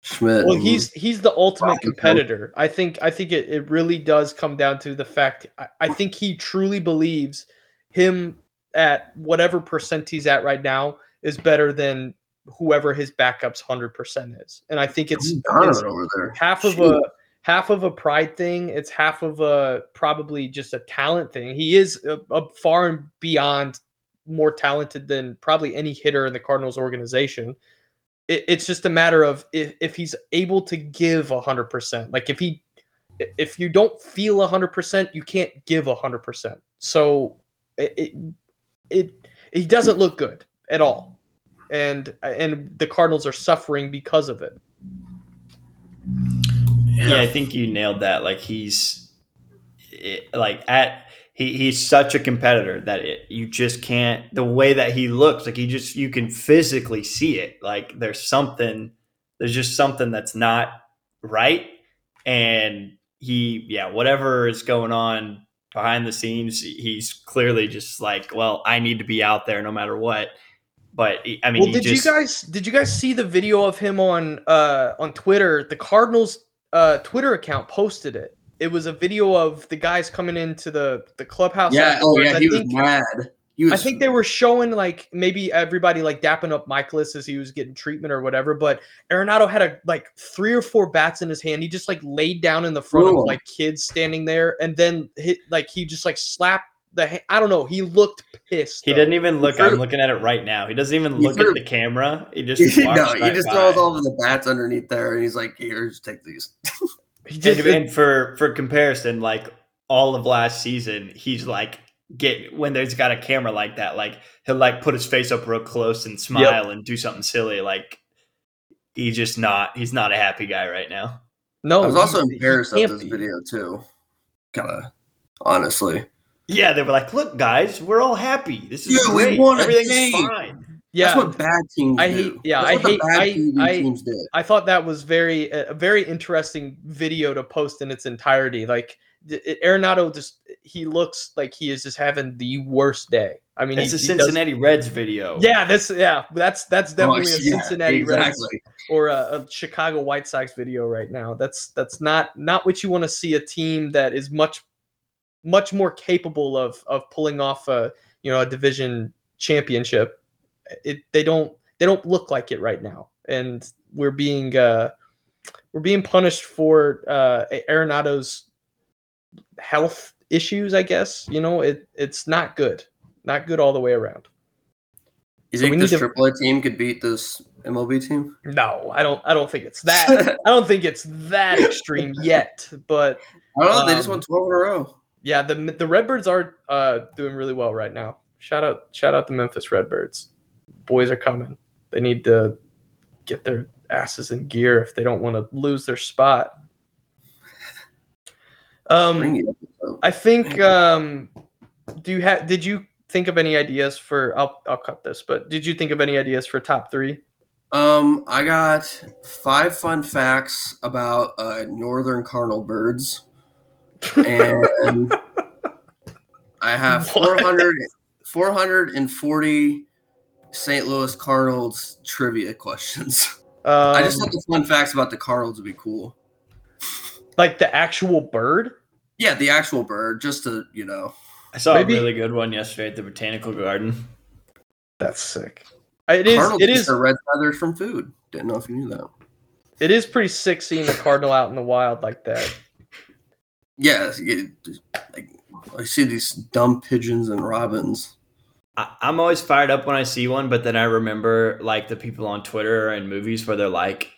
Schmidt. Well, he's he's the ultimate Rocky Hill. competitor. I think I think it, it really does come down to the fact I, I think he truly believes him at whatever percent he's at right now is better than whoever his backup's hundred percent is. And I think it's, it's half of Shoot. a half of a pride thing. It's half of a probably just a talent thing. He is uh, a, a far and beyond more talented than probably any hitter in the Cardinals organization. It, it's just a matter of if, if he's able to give a hundred percent. Like if he if you don't feel a hundred percent, you can't give a hundred percent. So it, it it he doesn't look good at all. And and the Cardinals are suffering because of it. yeah, I think you nailed that. Like he's like at he he's such a competitor that it, you just can't the way that he looks like he just you can physically see it. Like there's something there's just something that's not right and he yeah whatever is going on behind the scenes he's clearly just like well I need to be out there no matter what. But I mean, well, did just, you guys did you guys see the video of him on uh on Twitter? The Cardinals uh Twitter account posted it. It was a video of the guys coming into the the clubhouse. Yeah, oh yeah. I he was think- mad. He was I think they were showing like maybe everybody like dapping up Mikolas as he was getting treatment or whatever. But Arenado had a like three or four bats in his hand. He just like laid down in the front Ooh. of like kids standing there, and then hit like he just like slapped the. Ha- I don't know. He looked pissed. He though. didn't even look. threw- I'm looking at it right now. He doesn't even He look threw- at the camera. He just [LAUGHS] no, walks he just by. throws all of the bats underneath there, and he's like, "Here, just take these." [LAUGHS] He And, just, and for for comparison, like all of last season, he's like get when there's got a camera like that, like he'll like put his face up real close and smile and do something silly. Like he's just not. He's not a happy guy right now. no. I was also he- he embarrassed of this be. video too. Kind of, honestly. Yeah, they were like, "Look, guys, we're all happy. This is Yeah, we great. won a Everything's game." fine." Yeah, That's what bad teams I do. hate- yeah, That's I the hate- bad I- TV I- teams did. I thought that was very a very interesting video to post in its entirety. Like th- it- Arenado just he looks like he is just having the worst day. I mean, It's a he does- Cincinnati Reds video. yeah, that's yeah, that's that's oh, definitely Oh, a yeah, Cincinnati Reds or a, a Chicago White Sox video right now. That's that's not not what you want to see a team that is much much more capable of of pulling off a you know a division championship. It they don't they don't look like it right now, and we're being uh, we're being punished for uh, Arenado's health issues. I guess you know it it's not good, not good all the way around. You So think this to- AAA team could beat this MLB team? No, I don't. I don't think it's that. I don't think it's that [LAUGHS] extreme yet. But I don't know. They just Um, won 12 in a row. Yeah, the the Redbirds are uh, doing really well right now. Shout out, shout out the Memphis Redbirds. Boys are coming. They need to get their asses in gear if they don't want to lose their spot. [LAUGHS] Um, Bring it up. I think. Um, do you have? Did you think of any ideas for? I'll I'll cut this. But did you think of any ideas for top three? Um, I got five fun facts about uh, northern cardinal birds, and [LAUGHS] I have What? 400, 440 St. Louis Cardinals trivia questions. Um, I just thought the fun facts about the Cardinals would be cool. like the actual bird. Yeah, the actual bird, just to you know. I saw Maybe- a really good one yesterday at the Botanical Garden. That's sick. It is. Cardinals It get their red feathers from food. Didn't know if you knew that. It is pretty sick seeing a cardinal out in the wild like that. Yeah, like I see these dumb pigeons and robins. I, I'm always fired up when I see one, but then I remember like the people on Twitter and movies where they're like,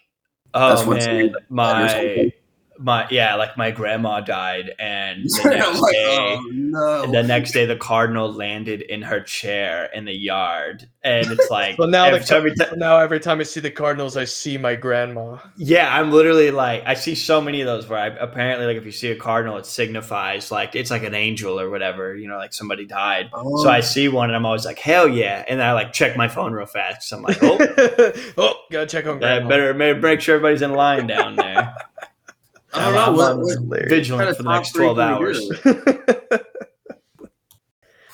"Oh man, my. My yeah, like my grandma died, and the next like, day, oh no. the next day, the cardinal landed in her chair in the yard, and it's [LAUGHS] like So now, every, the, every ti- now every time I see the Cardinals, I see my grandma. yeah, I'm literally like I see so many of those where I apparently like if you see a cardinal, it signifies like it's like an angel or whatever, you know, like somebody died. Oh, So I see one, and I'm always like, hell yeah, and then I like check my phone real fast. So I'm like, oh. [LAUGHS] oh, gotta check on I grandma. better, better make sure everybody's in line down there. [LAUGHS] I don't know what, I'm what- vigilant for the next 12 hours. [LAUGHS]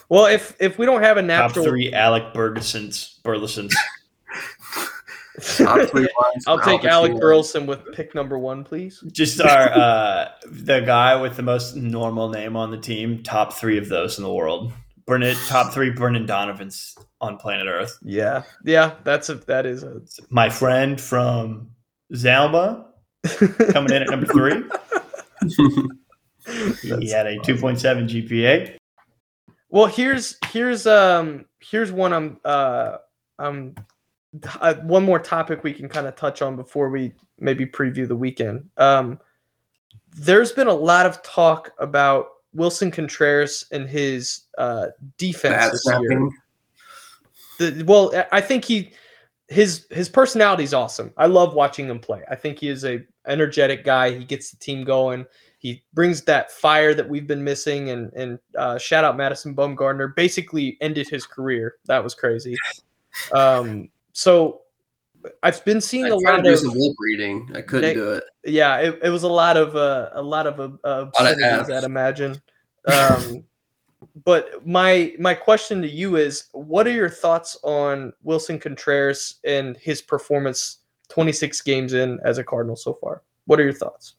well, if if we don't have a Top natural, three Alec Burgesons, Burlesons. [LAUGHS] top three lines I'll take Alec Burleson with pick number one, please. Just our uh, the guy with the most normal name on the team. Top three of those in the world. Brendan, top three Brendan Donovans on planet Earth. Yeah, yeah, that's a that is a My friend from Zalba coming in at number three. [LAUGHS] He had a 2.7 GPA. Well, here's here's um here's one I'm uh um uh, one more topic we can kind of touch on before we maybe preview the weekend. Um, there's been a lot of talk about Willson Contreras and his uh, defense Bad this year. The, well, I- I think he his his personality is awesome. I love watching him play. I think he is a energetic guy. He gets the team going. He brings that fire that we've been missing. And and uh, shout out Madison Bumgarner. Basically ended his career. That was crazy. Um, so I've been seeing I a lot of some lip reading. I couldn't They- do it. yeah. It, it was a lot of uh, a lot of uh, obscenities, Fs. I'd imagine. Um, but my my question to you is, what are your thoughts on Willson Contreras and his performance 26 games in as a Cardinal so far? What are your thoughts?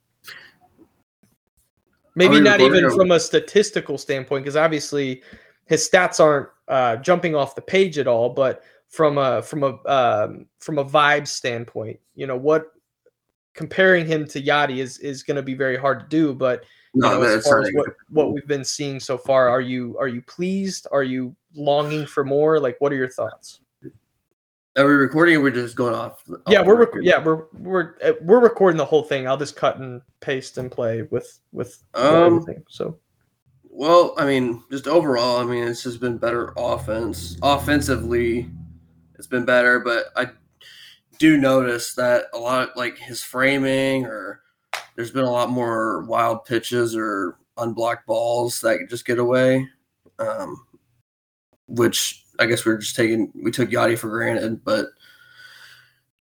Maybe not even from a statistical standpoint, because obviously his stats aren't uh, jumping off the page at all. But from a from a um, from a vibe standpoint, you know what comparing him to Yadi is is going to be very hard to do. But No, know, as far as what, what we've been seeing so far, are you are you pleased? Are you longing for more? Like, what are your thoughts? Are we recording or we're just going off? yeah, off we're rec- yeah we're we're uh, we're recording the whole thing. I'll just cut and paste and play with with Um, everything. So Well, I mean, just overall, I mean, it's just been better offense. Offensively, it's been better, but I do notice that a lot, like his framing, or there's been a lot more wild pitches or unblocked balls that just get away, um, which I guess we're just taking, we took Yadi for granted, but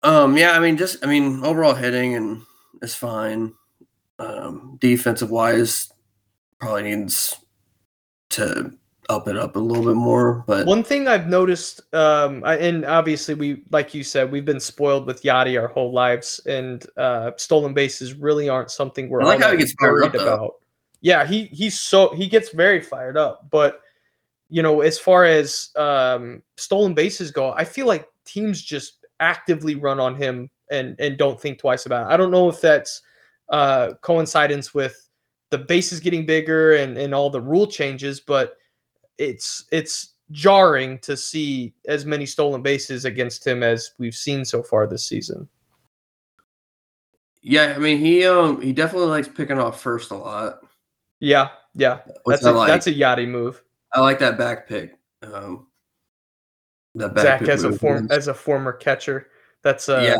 um, yeah, I mean, just, I mean, overall hitting and is fine. Um, defensive wise, probably needs to up it up a little bit more. But one thing I've noticed, um, I, and obviously we, like you said, we've been spoiled with Yadi our whole lives, and uh, stolen bases really aren't something we're I like how he gets fired up, worried though. about. Yeah, he he's so he gets very fired up, but you know, as far as um, stolen bases go, I feel like teams just actively run on him and and don't think twice about it. I don't know if that's uh, coincidence with the bases getting bigger and and all the rule changes, but it's it's jarring to see as many stolen bases against him as we've seen so far this season. yeah, I mean, he um he definitely likes picking off first a lot. Yeah, yeah, Which that's I a, like. that's a Yadi move. I like that back pick. Um, that back Zach pick as a form as a former catcher. That's uh, yeah,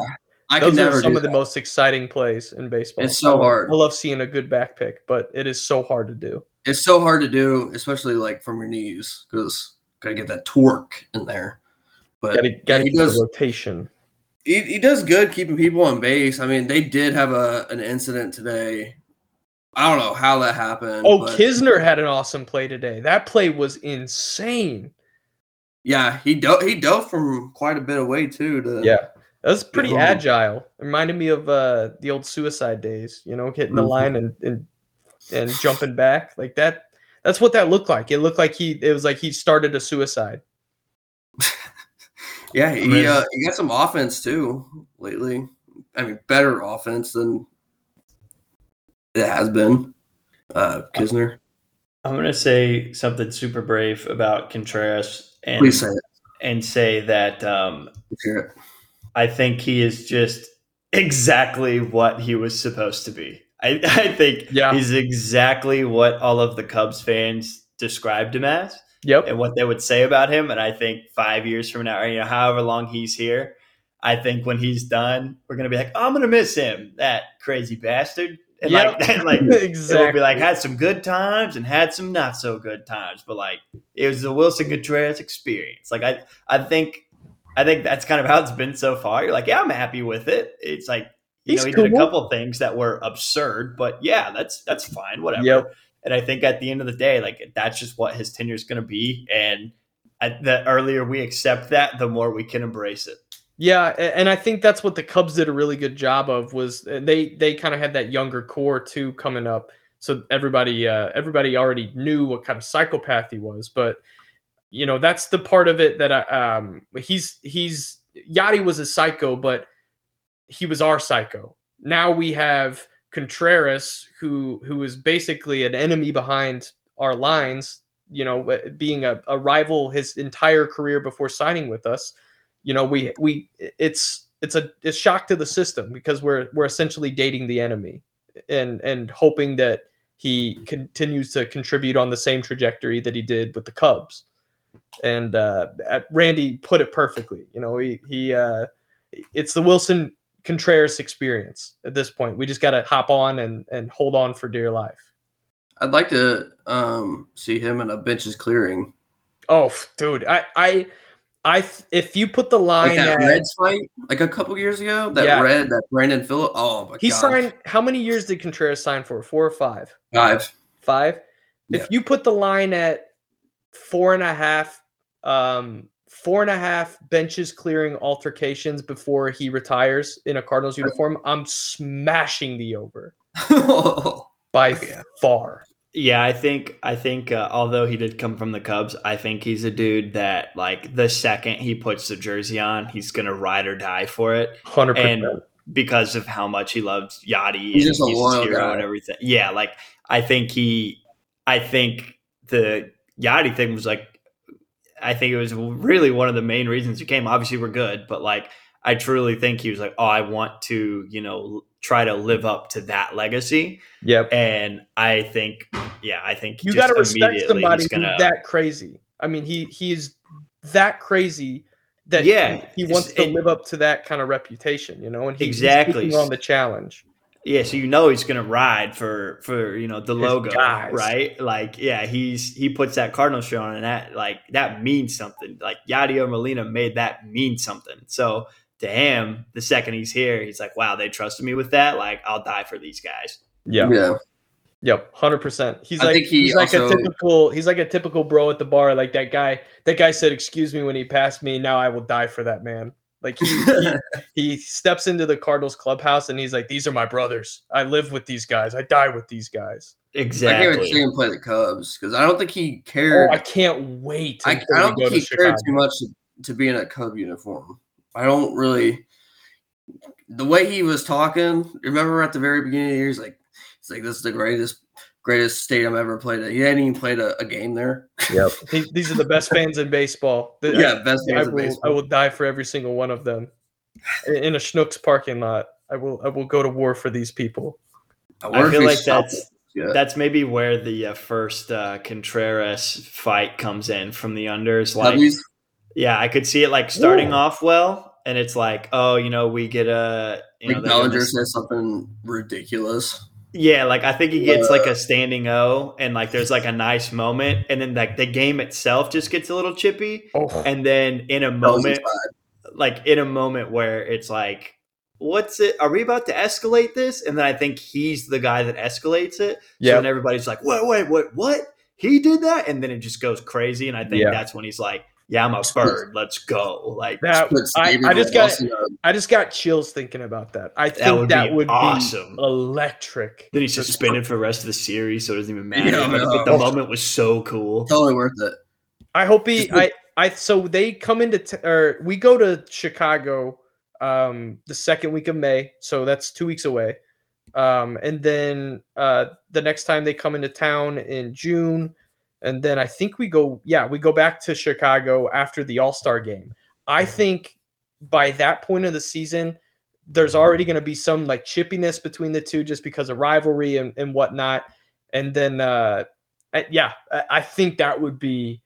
I those are some of the most exciting plays in baseball. It's so hard. I love seeing a good back pick, but it is so hard to do. It's so hard to do, especially like from your knees, because gotta get that torque in there. But Got to got to he does rotation. he, he does good keeping people on base. I mean, they did have a an incident today. I don't know how that happened. Oh, but Knizner had an awesome play today. That play was insane. yeah, he dove he dove from quite a bit away too. To Yeah, that was pretty agile. Reminded me of uh, the old suicide days. You know, hitting the Mhm. line and, and and jumping back like that. That's what that looked like. It looked like he. It was like he started a suicide. [LAUGHS] yeah, he mean- uh, he got some offense too lately. I mean, better offense than it has been. Uh, Knizner, I'm gonna say something super brave about Contreras and please say it. and say that um, hear it. I think he is just exactly what he was supposed to be. I, [LAUGHS] I think Yeah. he's exactly what all of the Cubs fans described him as Yep. and what they would say about him. And I think five years from now, or you know, however long he's here, I think when he's done, we're gonna be like, oh, I'm gonna miss him, that crazy bastard. And Yep. [LAUGHS] like, [LAUGHS] and like exactly. it will be like had some good times and had some not so good times, but like it was the Willson Contreras experience. Like I, I think, I think that's kind of how it's been so far. You're like, yeah, I'm happy with it. It's like you He's know, he did a cool. couple things that were absurd, but yeah, that's that's fine, whatever. Yep. And I think at the end of the day, like that's just what his tenure is going to be, and the earlier we accept that, the more we can embrace it. Yeah, and I think that's what the Cubs did a really good job of was uh, they they kind of had that younger core too coming up. So everybody uh, everybody already knew what kind of psychopath he was, but you know that's the part of it that I, um he's he's Yadi was a psycho, but he was our psycho. Now we have Contreras, who who is basically an enemy behind our lines. You know, being a, a rival his entire career before signing with us you know we we it's it's a it's shock to the system because we're we're essentially dating the enemy and and hoping that he continues to contribute on the same trajectory that he did with the Cubs. And uh, Randy put it perfectly. You know, he he uh, it's the Willson Contreras experience at this point. We just got to hop on and and hold on for dear life. I'd like to um, see him in a benches clearing. Oh, dude, I I I if you put the line Like that at- Reds fight, like a couple years ago, that Yeah. red, that Brandon Phillip. Oh my he god, signed how many years did Contreras sign for? Four or five? five. five. Yeah. If you put the line at four and a half, um, four and a half benches clearing altercations before he retires in a Cardinals uniform, I'm smashing the over [LAUGHS] by Yeah. far. Yeah, I think I think uh, although he did come from the Cubs, I think he's a dude that like the second he puts the jersey on, he's gonna ride or die for it, Hundred and percent. because of how much he loves Yadi He's and just a loyal hero guy. and everything. Yeah, like I think he, I think the Yadi thing was like, I think it was really one of the main reasons he came. Obviously, we're good, but like I truly think he was like, oh, I want to, you know, try to live up to that legacy. Yep. And I think, yeah, I think You got to respect somebody gonna, that crazy. I mean, he he is that crazy that Yeah, he, he wants to it- live up to that kind of reputation, you know, and he, Exactly. he's taking on the challenge. Yeah. So you know he's gonna ride for for you know the His logo, guys. right? Like, yeah, he's he puts that Cardinal shirt on, and that like that means something. Like Yadier Molina made that mean something. So to him, the second he's here, he's like, wow, they trusted me with that. Like, I'll die for these guys. Yeah. Yeah, Yep, hundred percent. He's I like think he he's like a typical he's like a typical bro at the bar. Like that guy. That guy said, "Excuse me" when he passed me. Now I will die for that man. Like he, he [LAUGHS] he steps into the Cardinals clubhouse and he's like, "These are my brothers. I live with these guys. I die with these guys." Exactly. I can't wait to see him play the Cubs because I don't think he Oh, cared. I can't wait. I, I don't go think he to cared too much to, to be in a Cub uniform. I don't really. The way he was talking, remember at the very beginning of the year, he's like, "It's like this is the greatest, greatest stadium I've ever played at." He hadn't even played a, a game there. These, [LAUGHS] these are the best fans in baseball. The- Yeah, best I, fans in will, I will die for every single one of them. In in a Schnucks parking lot, I will. I will go to war for these people. wonder I feel like that's it. Yeah. that's maybe where the uh, first uh, Contreras fight comes in from the unders. Like, Cubbies. yeah, I could see it like starting Ooh. off well, and it's like, oh, you know, we get a, you Like they Bellinger give says something ridiculous. Yeah, like I think he gets like a standing O, and like there's like a nice moment, and then like the game itself just gets a little chippy, Oh, and then in a moment, like in a moment where it's like what's it are we about to escalate this? And then i think he's the guy that escalates it so yeah. then everybody's like wait wait wait what? He did that? And then it just goes crazy and i think that's when he's like yeah i'm a bird let's go like That Put I, I just got Willson I just got chills thinking about that. I think that would that be would awesome. be electric. then he's suspended for the rest of the series so it doesn't even matter Yeah, but, but the moment was so cool totally worth it. I hope he. I. I. So they come into t- or we go to Chicago, um, the second week of May. So that's two weeks away. Um, and then uh, the next time they come into town in June, and then I think we go. Yeah, we go back to Chicago after the All Star game. I think by that point of the season, there's already going to be some like chippiness between the two just because of rivalry and, and whatnot. And then, uh, I- yeah, I, I think that would be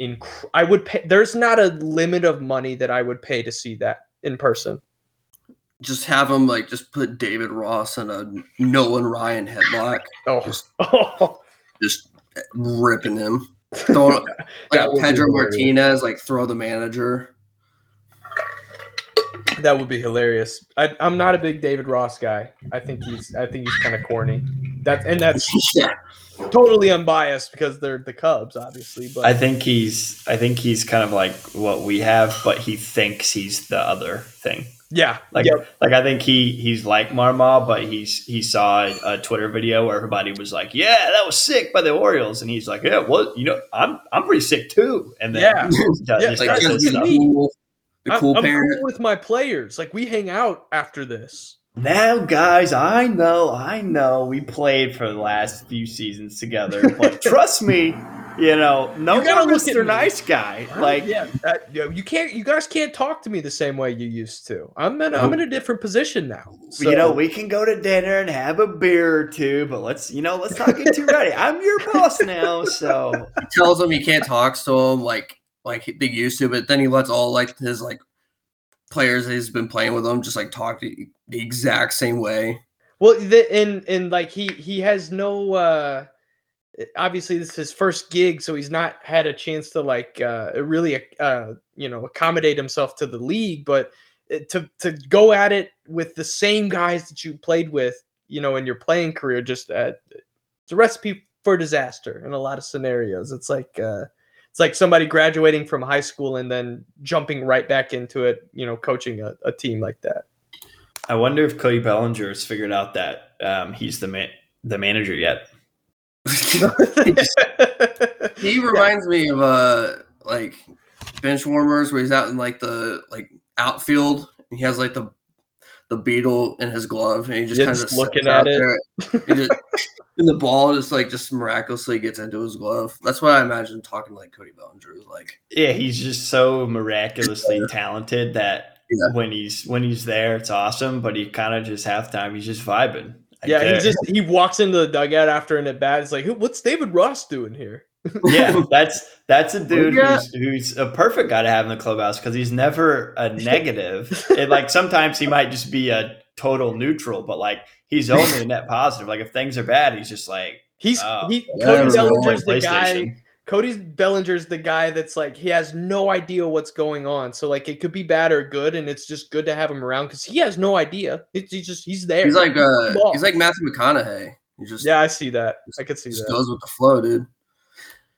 inc- I would pay. There's not a limit of money that I would pay to see that in person. Just have them like just put David Ross in a Nolan Ryan headlock, Oh, Just- [LAUGHS] oh just ripping him. [LAUGHS] Throwing, like would Pedro. Martinez, like throw the manager. that would be hilarious. I, I'm not a big David Ross guy. I think he's I think he's kind of corny. That and that's [LAUGHS] yeah, totally unbiased because they're the Cubs, obviously. But I think he's I think he's kind of like what we have, but he thinks he's the other thing. Yeah, Like yeah, like I think he he's like Marmol, but he's he saw a Twitter video where everybody was like, "Yeah, that was sick by the Orioles," and he's like, "Yeah, well, you know, I'm I'm pretty sick too." And then Yeah. Yeah, like that's this just be what the stuff. need. cool, I'm- cool I'm, cool with my players. Like we hang out after this. Now, guys, I know, I know, we played for the last few seasons together, but [LAUGHS] trust me, you know, no You gotta more look Mr. Nice Guy. Like, yeah, that, you, can't. You guys can't talk to me the same way you used to. I'm in. I'm in a different position now. So, you know, we can go to dinner and have a beer or two, but let's, you know, let's not get too ready. I'm your boss now, so he tells him he can't talk to him like like they used to, but then he lets all like his like players that he's been playing with him just like talk to the exact same way. Well, the, and and like he he has no. uh Obviously, this is his first gig, so he's not had a chance to like uh really uh you know accommodate himself to the league. But uh, to to go at it with the same guys that you played with, you know, in your playing career, just uh, it's a recipe for disaster in a lot of scenarios. It's like uh it's like somebody graduating from high school and then jumping right back into it, you know, coaching a, a team like that. I wonder if Cody Bellinger has figured out that um, he's the the manager yet. [LAUGHS] He reminds me of uh like bench warmers where he's out in like the like outfield. And he has like the the beetle in his glove, and he just kind of looking at it. and, just, [LAUGHS] and the ball just like just miraculously gets into his glove. That's what I imagine talking like Cody Bellinger is like. Yeah, he's just so miraculously talented that Yeah. when he's when he's there, it's awesome. But he kind of just halftime, he's just vibing. I Yeah, get he just he walks into the dugout after an at bat. It's like, what's David Ross doing here? [LAUGHS] yeah, that's that's a dude Yeah. who's, who's a perfect guy to have in the clubhouse because he's never a [LAUGHS] negative. [LAUGHS] and like sometimes he might just be a total neutral, but like he's only a net positive. Like if things are bad, he's just like He's Oh. he Yeah, Cody I don't know, Bellinger's the guy. PlayStation. Cody Bellinger's the guy that's like he has no idea what's going on. So like it could be bad or good, and it's just good to have him around because he has no idea. It's he's just he's there. He's like uh he's like Matthew McConaughey. He just yeah, I see that. I could see that. just that. goes with the flow, dude.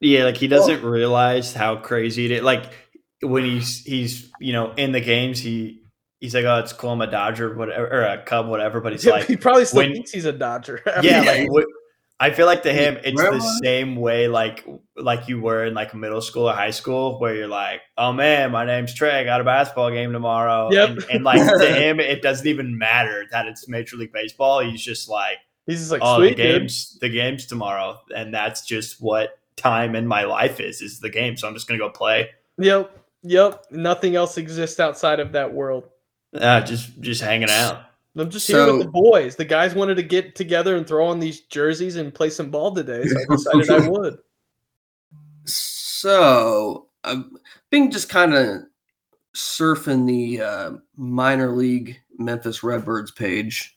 Yeah, like he doesn't realize how crazy it is. Like when he's he's you know in the games, he he's like, oh, it's cool, I'm a Dodger, whatever, or a Cub, whatever. But he's he like, he probably still when- thinks he's a Dodger. [LAUGHS] yeah, Yeah. like wh- I feel like to him, it's Where the same way like like you were in like middle school or high school, where you're like, oh man, my name's Trey, I got a basketball game tomorrow. Yep. And, and like to [LAUGHS] him, it doesn't even matter that it's Major League Baseball. He's just like, he's just like, oh, the sweet dude. game's the game's tomorrow, and that's just what time in my life is is the game. So I'm just gonna go play. Yep, yep. Nothing else exists outside of that world. Uh, just just hanging out. I'm just here with the boys. The guys wanted to get together and throw on these jerseys and play some ball today, so I [LAUGHS] decided I would. So I've been just kind of surfing the uh, minor league Memphis Redbirds page.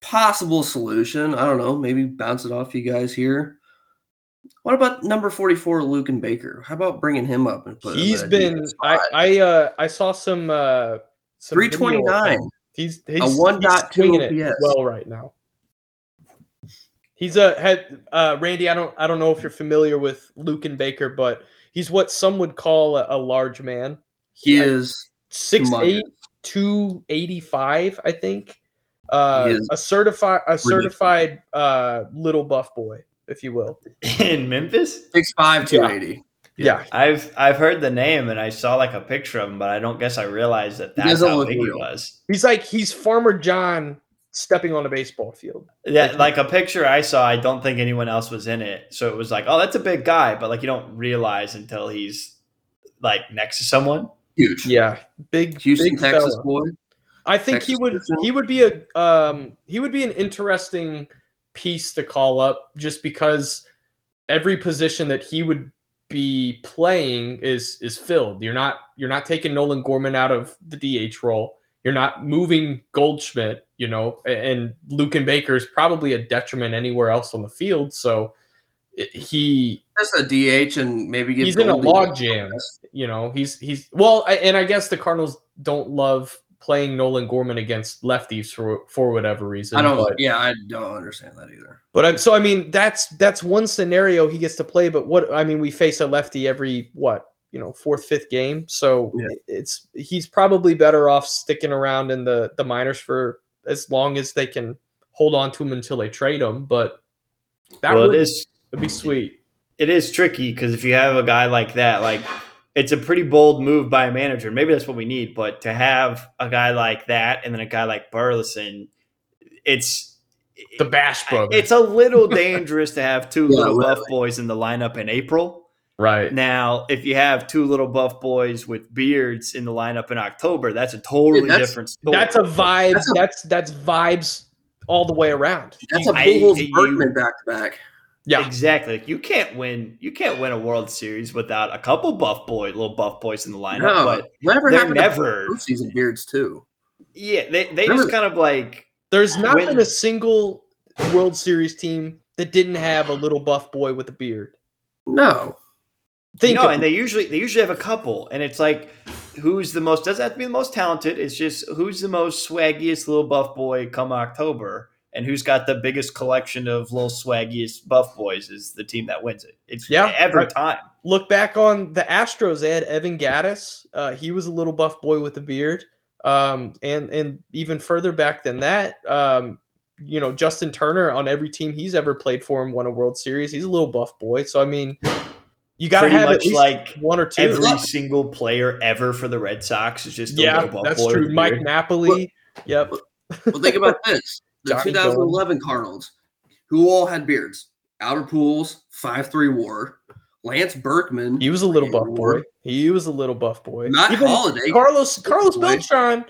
Possible solution. I don't know. Maybe bounce it off you guys here. What about number 44, Luken Baker? How about bringing him up and put He's been. I? I uh I saw some uh some video 329. Him. He's he's, A he's 1.2 swinging it OPS. well right now. He's a had uh Randy. I don't I don't know if you're familiar with Luken Baker, but he's what some would call a, a large man. He is. six humongous. eight, two eighty five, I think. Uh, a certified a certified uh little buff boy, if you will. [LAUGHS] in Memphis. 6'5, 280. Yeah. I've I've heard the name and I saw like a picture of him, but I don't guess I realized that that's how look big he was. He's like he's Farmer John stepping on a baseball field. Yeah, like a picture I saw, I don't think anyone else was in it. So it was like, oh, that's a big guy, but like you don't realize until he's like next to someone. Huge. Yeah, big Houston, big Texas fella. boy. I think he would Christian? he would be a um he would be an interesting piece to call up just because every position that he would be playing is is filled. You're not you're not taking Nolan Gorman out of the DH role. You're not moving Goldschmidt, you know, and Luken Baker is probably a detriment anywhere else on the field. So he That's a DH and maybe he's in a log jam. You know, he's he's well, and I guess the Cardinals don't love playing Nolan Gorman against lefties for for whatever reason. I don't. But, yeah, I don't understand that either. but I'm, so I mean, that's that's one scenario he gets to play. But what I mean, we face a lefty every what you know fourth fifth game, so Yeah. it's he's probably better off sticking around in the the minors for as long as they can hold on to him until they trade him. But that well, would it is would be sweet. it is tricky because if you have a guy like that, like it's a pretty bold move by a manager. Maybe that's what we need, but to have a guy like that and then a guy like Burleson, it's The Bash Brothers, it's a little dangerous to have two [LAUGHS] Yeah, little buff boys in the lineup in April. right? Now, if you have two little buff boys with beards in the lineup in October, that's a totally that's- different story. That's a vibe. That's That's a- that's, vibes all the way around. That's a I- Pujols you- Berkman back to back. Yeah, Exactly. Like, you can't win. You can't win a World Series without a couple buff boy, little buff boys in the lineup. No, But whatever they're happened never- to postseason beards too. yeah, they they Remember- just kind of like there's not When- been a single World Series team that didn't have a little buff boy with a beard. No, Think no, of and they usually they usually have a couple, and it's like who's the most doesn't have to be the most talented. It's just who's the most swaggiest little buff boy come October, and who's got the biggest collection of little swaggiest buff boys is the team that wins it. It's Yeah, every right. time. look back on the Astros. They had Evan Gattis. Uh, he was a little buff boy with a beard. Um, and and even further back than that, um, you know, Justin Turner on every team he's ever played for him won a World Series. He's a little buff boy. So I mean, you got to Pretty have at much least like one or two. Every single player ever for the Red Sox is just a yeah, little buff that's true. Mike beard. Napoli. Yep. well think about this: the Johnny 2011 Cardinals, who all had beards. Albert Pujols, five three WAR. Lance Berkman, He was a little buff WAR. boy. He was a little buff boy. Not Even Holliday. Carlos Carlos boy. Beltran.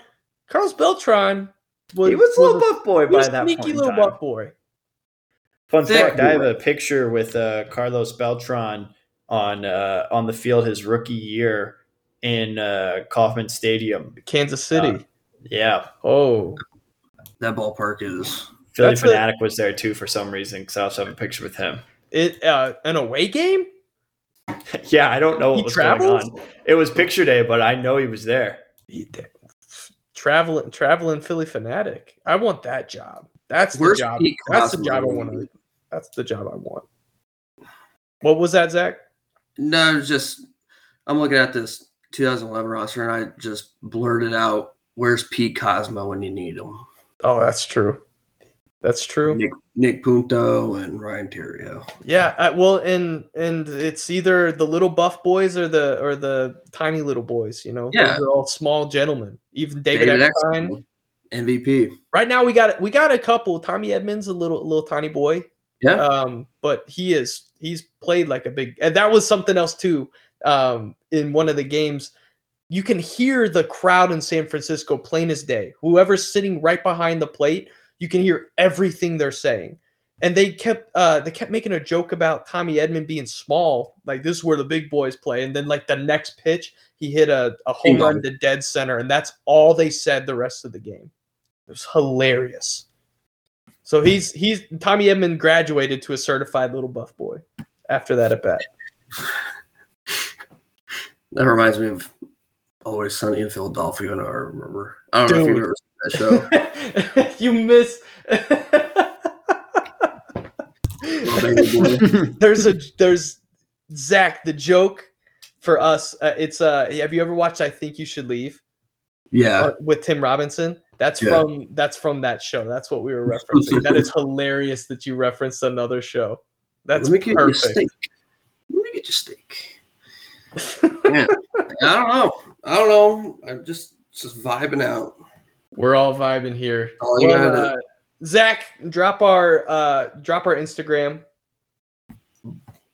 Carlos Beltran was, He was a little a- buff boy by that point. he was a that sneaky point. little time. buff boy. Fun Thick fact: I have a picture with uh, Carlos Beltran on uh, on the field his rookie year in uh, Kauffman Stadium. Kansas City. Uh, Yeah, oh, that ballpark is. Philly That's a- Fanatic was there too for some reason because I also have a picture with him. it uh, an away game. [LAUGHS] yeah, I don't know what He was travels? going on. It was picture day, but I know he was there. He did. Traveling, traveling Philly fanatic. I want that job. That's the job. That's the job I want to. That's the job I want. What was that, Zach? No, it's just I'm looking at this 2011 roster and I just blurted out, "Where's Pete Kozma when you need him?" Oh, that's true. That's true. Nick Nick Punto and Ryan Theriot. Yeah, uh, well, and and it's either the little buff boys or the or the tiny little boys. You know, Yeah. those are all small gentlemen. Even David, David. Eckstein, MVP. Right now, we got we got a couple. Tommy Edmonds, a little little tiny boy. Yeah. Um, but he is he's played like a big, and that was something else too. Um, in one of the games, you can hear the crowd in San Francisco plain as day. Whoever's sitting right behind the plate, you can hear everything they're saying. And they kept uh they kept making a joke about Tommy Edman being small, like this is where the big boys play. And then like the next pitch, he hit a, a home run to dead center, and that's all they said the rest of the game. It was hilarious. So he's he's Tommy Edman graduated to a certified little buff boy after that at bat. That reminds me of Always Sunny in Philadelphia. and I remember. I don't know if you've ever seen that show. [LAUGHS] you miss. [LAUGHS] there's a there's Zach the joke for us. Uh, it's uh have you ever watched I think you should leave Yeah. uh, with Tim Robinson? That's Yeah. from that's from that show. That's what we were referencing. that is hilarious that you referenced another show. That's Let me you perfect. steak. Let me get you a steak. Yeah. I don't know. I don't know. I'm just just vibing out. We're all vibing here. All you Well, uh, Zach, drop our uh, drop our Instagram.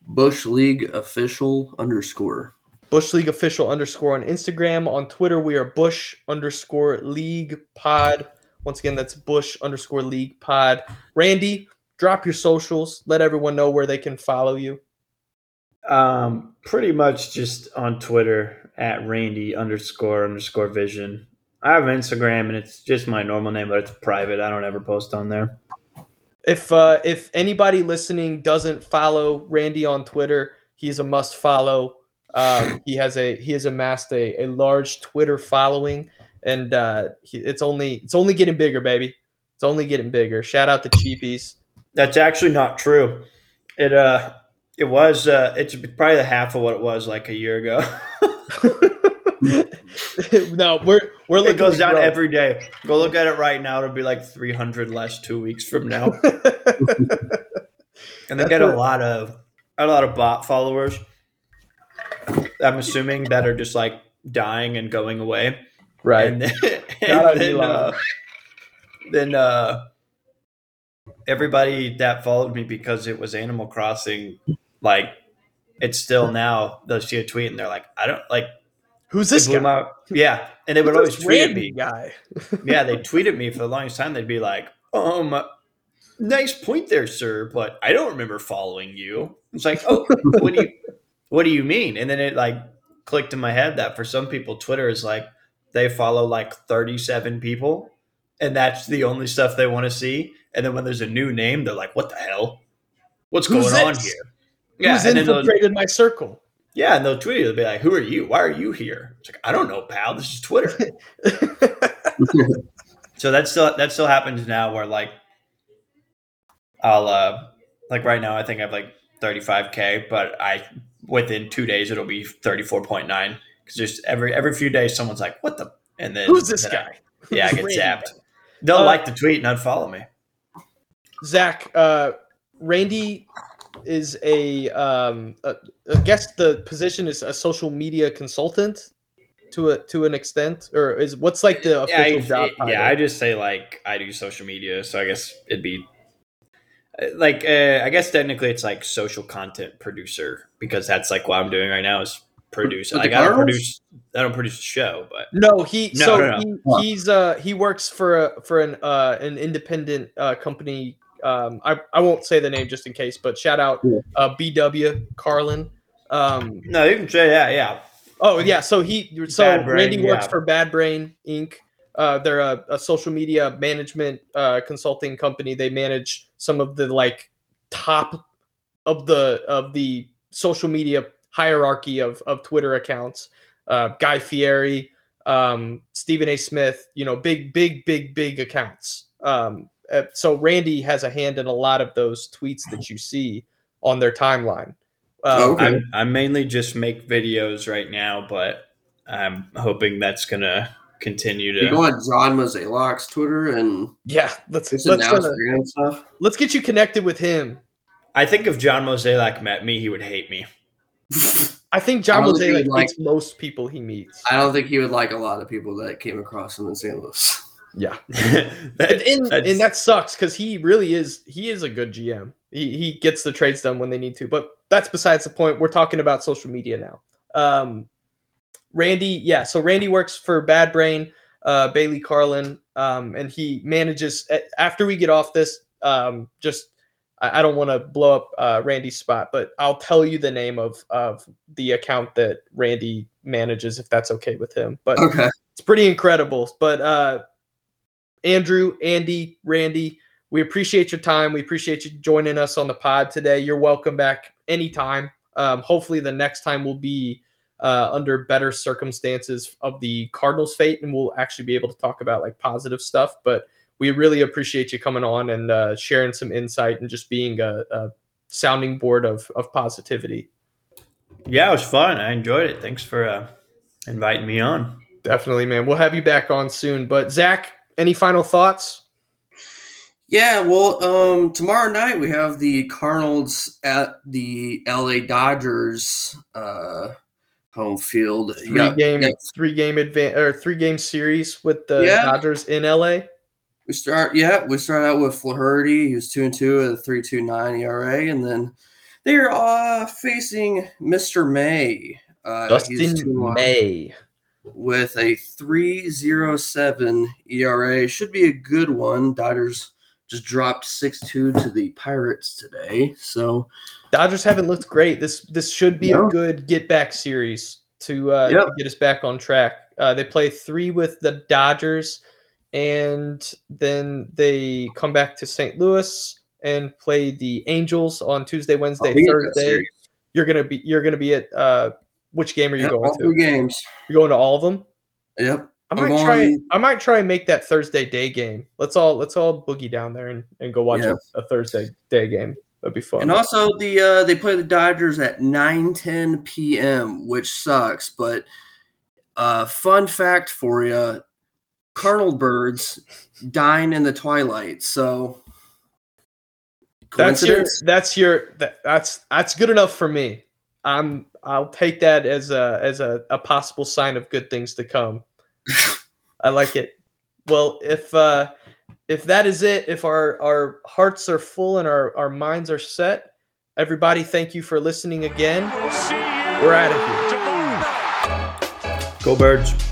Bush League official underscore. Bush League official underscore on Instagram. On Twitter, we are Bush underscore League Pod. Once again, that's Bush underscore League Pod. Randy, drop your socials. Let everyone know where they can follow you. Um, pretty much just on Twitter at Randy underscore underscore Vision. I have Instagram and it's just my normal name, but it's private. I don't ever post on there. If uh, if anybody listening doesn't follow Randy on Twitter, he's a must follow. Um, he has a he has amassed a, a large Twitter following, and uh, he, it's only it's only getting bigger, baby. It's only getting bigger. Shout out to Cheapies. That's actually not true. It uh, it was uh, it's probably the half of what it was like a year ago. [LAUGHS] no, we're we're looking it goes down every day. Go look at it right now. It'll be like 300 less two weeks from now. [LAUGHS] And they get a lot of a lot of bot followers. I'm assuming that are just like dying and going away. right. And then, [LAUGHS] and then, uh, then uh, everybody that followed me because it was Animal Crossing, like it's still now they'll see a tweet and they're like, I don't like Who's this guy? my- [LAUGHS] yeah, and they would always this tweet at me. guy. [LAUGHS] Yeah, they tweeted me for the longest time. They'd be like, um. Nice point there, sir, but I don't remember following you. It's like, oh, what do you, what do you mean? And then it like clicked in my head that for some people, Twitter is like they follow like thirty-seven people, and that's the only stuff they want to see. And then when there's a new name, they're like, "What the hell? What's Who's going on here?" Yeah, Who's and then they'll, infiltrated my circle? yeah, and they'll tweet you. They'll be like, "Who are you? Why are you here?" It's like, "I don't know, pal. This is Twitter." [LAUGHS] [LAUGHS] So that still that still happens now where like I'll uh like right now I think I have like 35k, but I within two days it'll be 34.9 because just every every few days someone's like, "What the?" And then Who's this then I- guy? yeah, I get zapped. They'll Uh, like the tweet and unfollow me. Zach, uh, Randy is a, um, a, I guess the position is a social media consultant to a to an extent, or is what's like the Yeah, official I, job? yeah. I just say like I do social media, so I guess it'd be uh, like uh, I guess technically it's like social content producer because that's like what I'm doing right now is produce. Like I don't produce, I don't produce a show, but No, he No, so no, no. He, he's uh he works for a for an uh an independent uh company. Um, I I won't say the name just in case, but shout out uh BW Carlin. Um, no, you can say that. Yeah, Oh yeah, so he so Bad Brain, Randy works yeah. for Bad Brain Inc. Uh, they're a, a social media management uh, consulting company. They manage some of the like top of the of the social media hierarchy of of Twitter accounts. Uh, Guy Fieri, um, Stephen A. Smith, you know, big big big big accounts. Um, uh, so Randy has a hand in a lot of those tweets that you see on their timeline. Um, Okay. I'm I mainly just make videos right now, but I'm hoping that's gonna continue to You to. go on John Mozeliak's Twitter and Yeah, let's let's, announce random stuff. let's get you connected with him. I think if John Mozeliak met me, he would hate me. [LAUGHS] I think John I don't think he'd like- hates most people he meets. I don't think he would like a lot of people that came across him in St. Louis. Yeah, [LAUGHS] That- and, and, that's- and that sucks because he really is he is a good GM. He he gets the trades done when they need to. But that's besides the point. We're talking about social media now. Um, Randy, yeah. So Randy works for Bad Brain, uh, Bailey Carlin, um, and he manages. After we get off this, um, just I, I don't want to blow up uh, Randy's spot, but I'll tell you the name of of the account that Randy manages if that's okay with him. But Okay. it's pretty incredible. But uh, Andrew, Andy, Randy, we appreciate your time. We appreciate you joining us on the pod today. You're welcome back anytime. Um, hopefully, the next time will be uh, under better circumstances of the Cardinals' fate, and we'll actually be able to talk about like positive stuff. But we really appreciate you coming on and uh, sharing some insight and just being a, a sounding board of of positivity. yeah, it was fun. I enjoyed it. Thanks for uh, inviting me on. Definitely, man. We'll have you back on soon. But Zach, any final thoughts? Yeah, well, um, tomorrow night we have the Cardinals at the LA Dodgers uh, home field. three Yeah, game yeah. three game advance or three game series with the Yeah. Dodgers in LA. We start, yeah, we start out with Flaherty. He was two and two at a three two nine ERA, and then they're uh, facing Mr. May, Uh, Dustin 2-1 May. With a 3.07 ERA. Should be a good one. Dodgers just dropped 6-2 to the Pirates today. So Dodgers haven't looked great. This this should be No. a good get back series to, uh, Yep. to get us back on track. Uh, they play three with the Dodgers, and then they come back to St. Louis and play the Angels on Tuesday, Wednesday, I'll be at that Thursday. You're gonna be you're gonna be at uh, which game are you Yep, going all to? three games. You're going to all of them. Yep. I I'm might try. going- I might try and make that Thursday day game. Let's all let's all boogie down there and, and go watch Yeah. a, a Thursday day game. That'd be fun. And also the uh, they play the Dodgers at 9:10 p.m., which sucks. But uh, fun fact for you: Cardinal birds [LAUGHS] dine in the twilight. So that's your that's your that, that's that's good enough for me. I'm I'll take that as a as a, a possible sign of good things to come. [LAUGHS] I like it. Well, if uh if that is it, if our our hearts are full and our our minds are set, everybody thank you for listening again. We'll see you We're out of here. Go birds.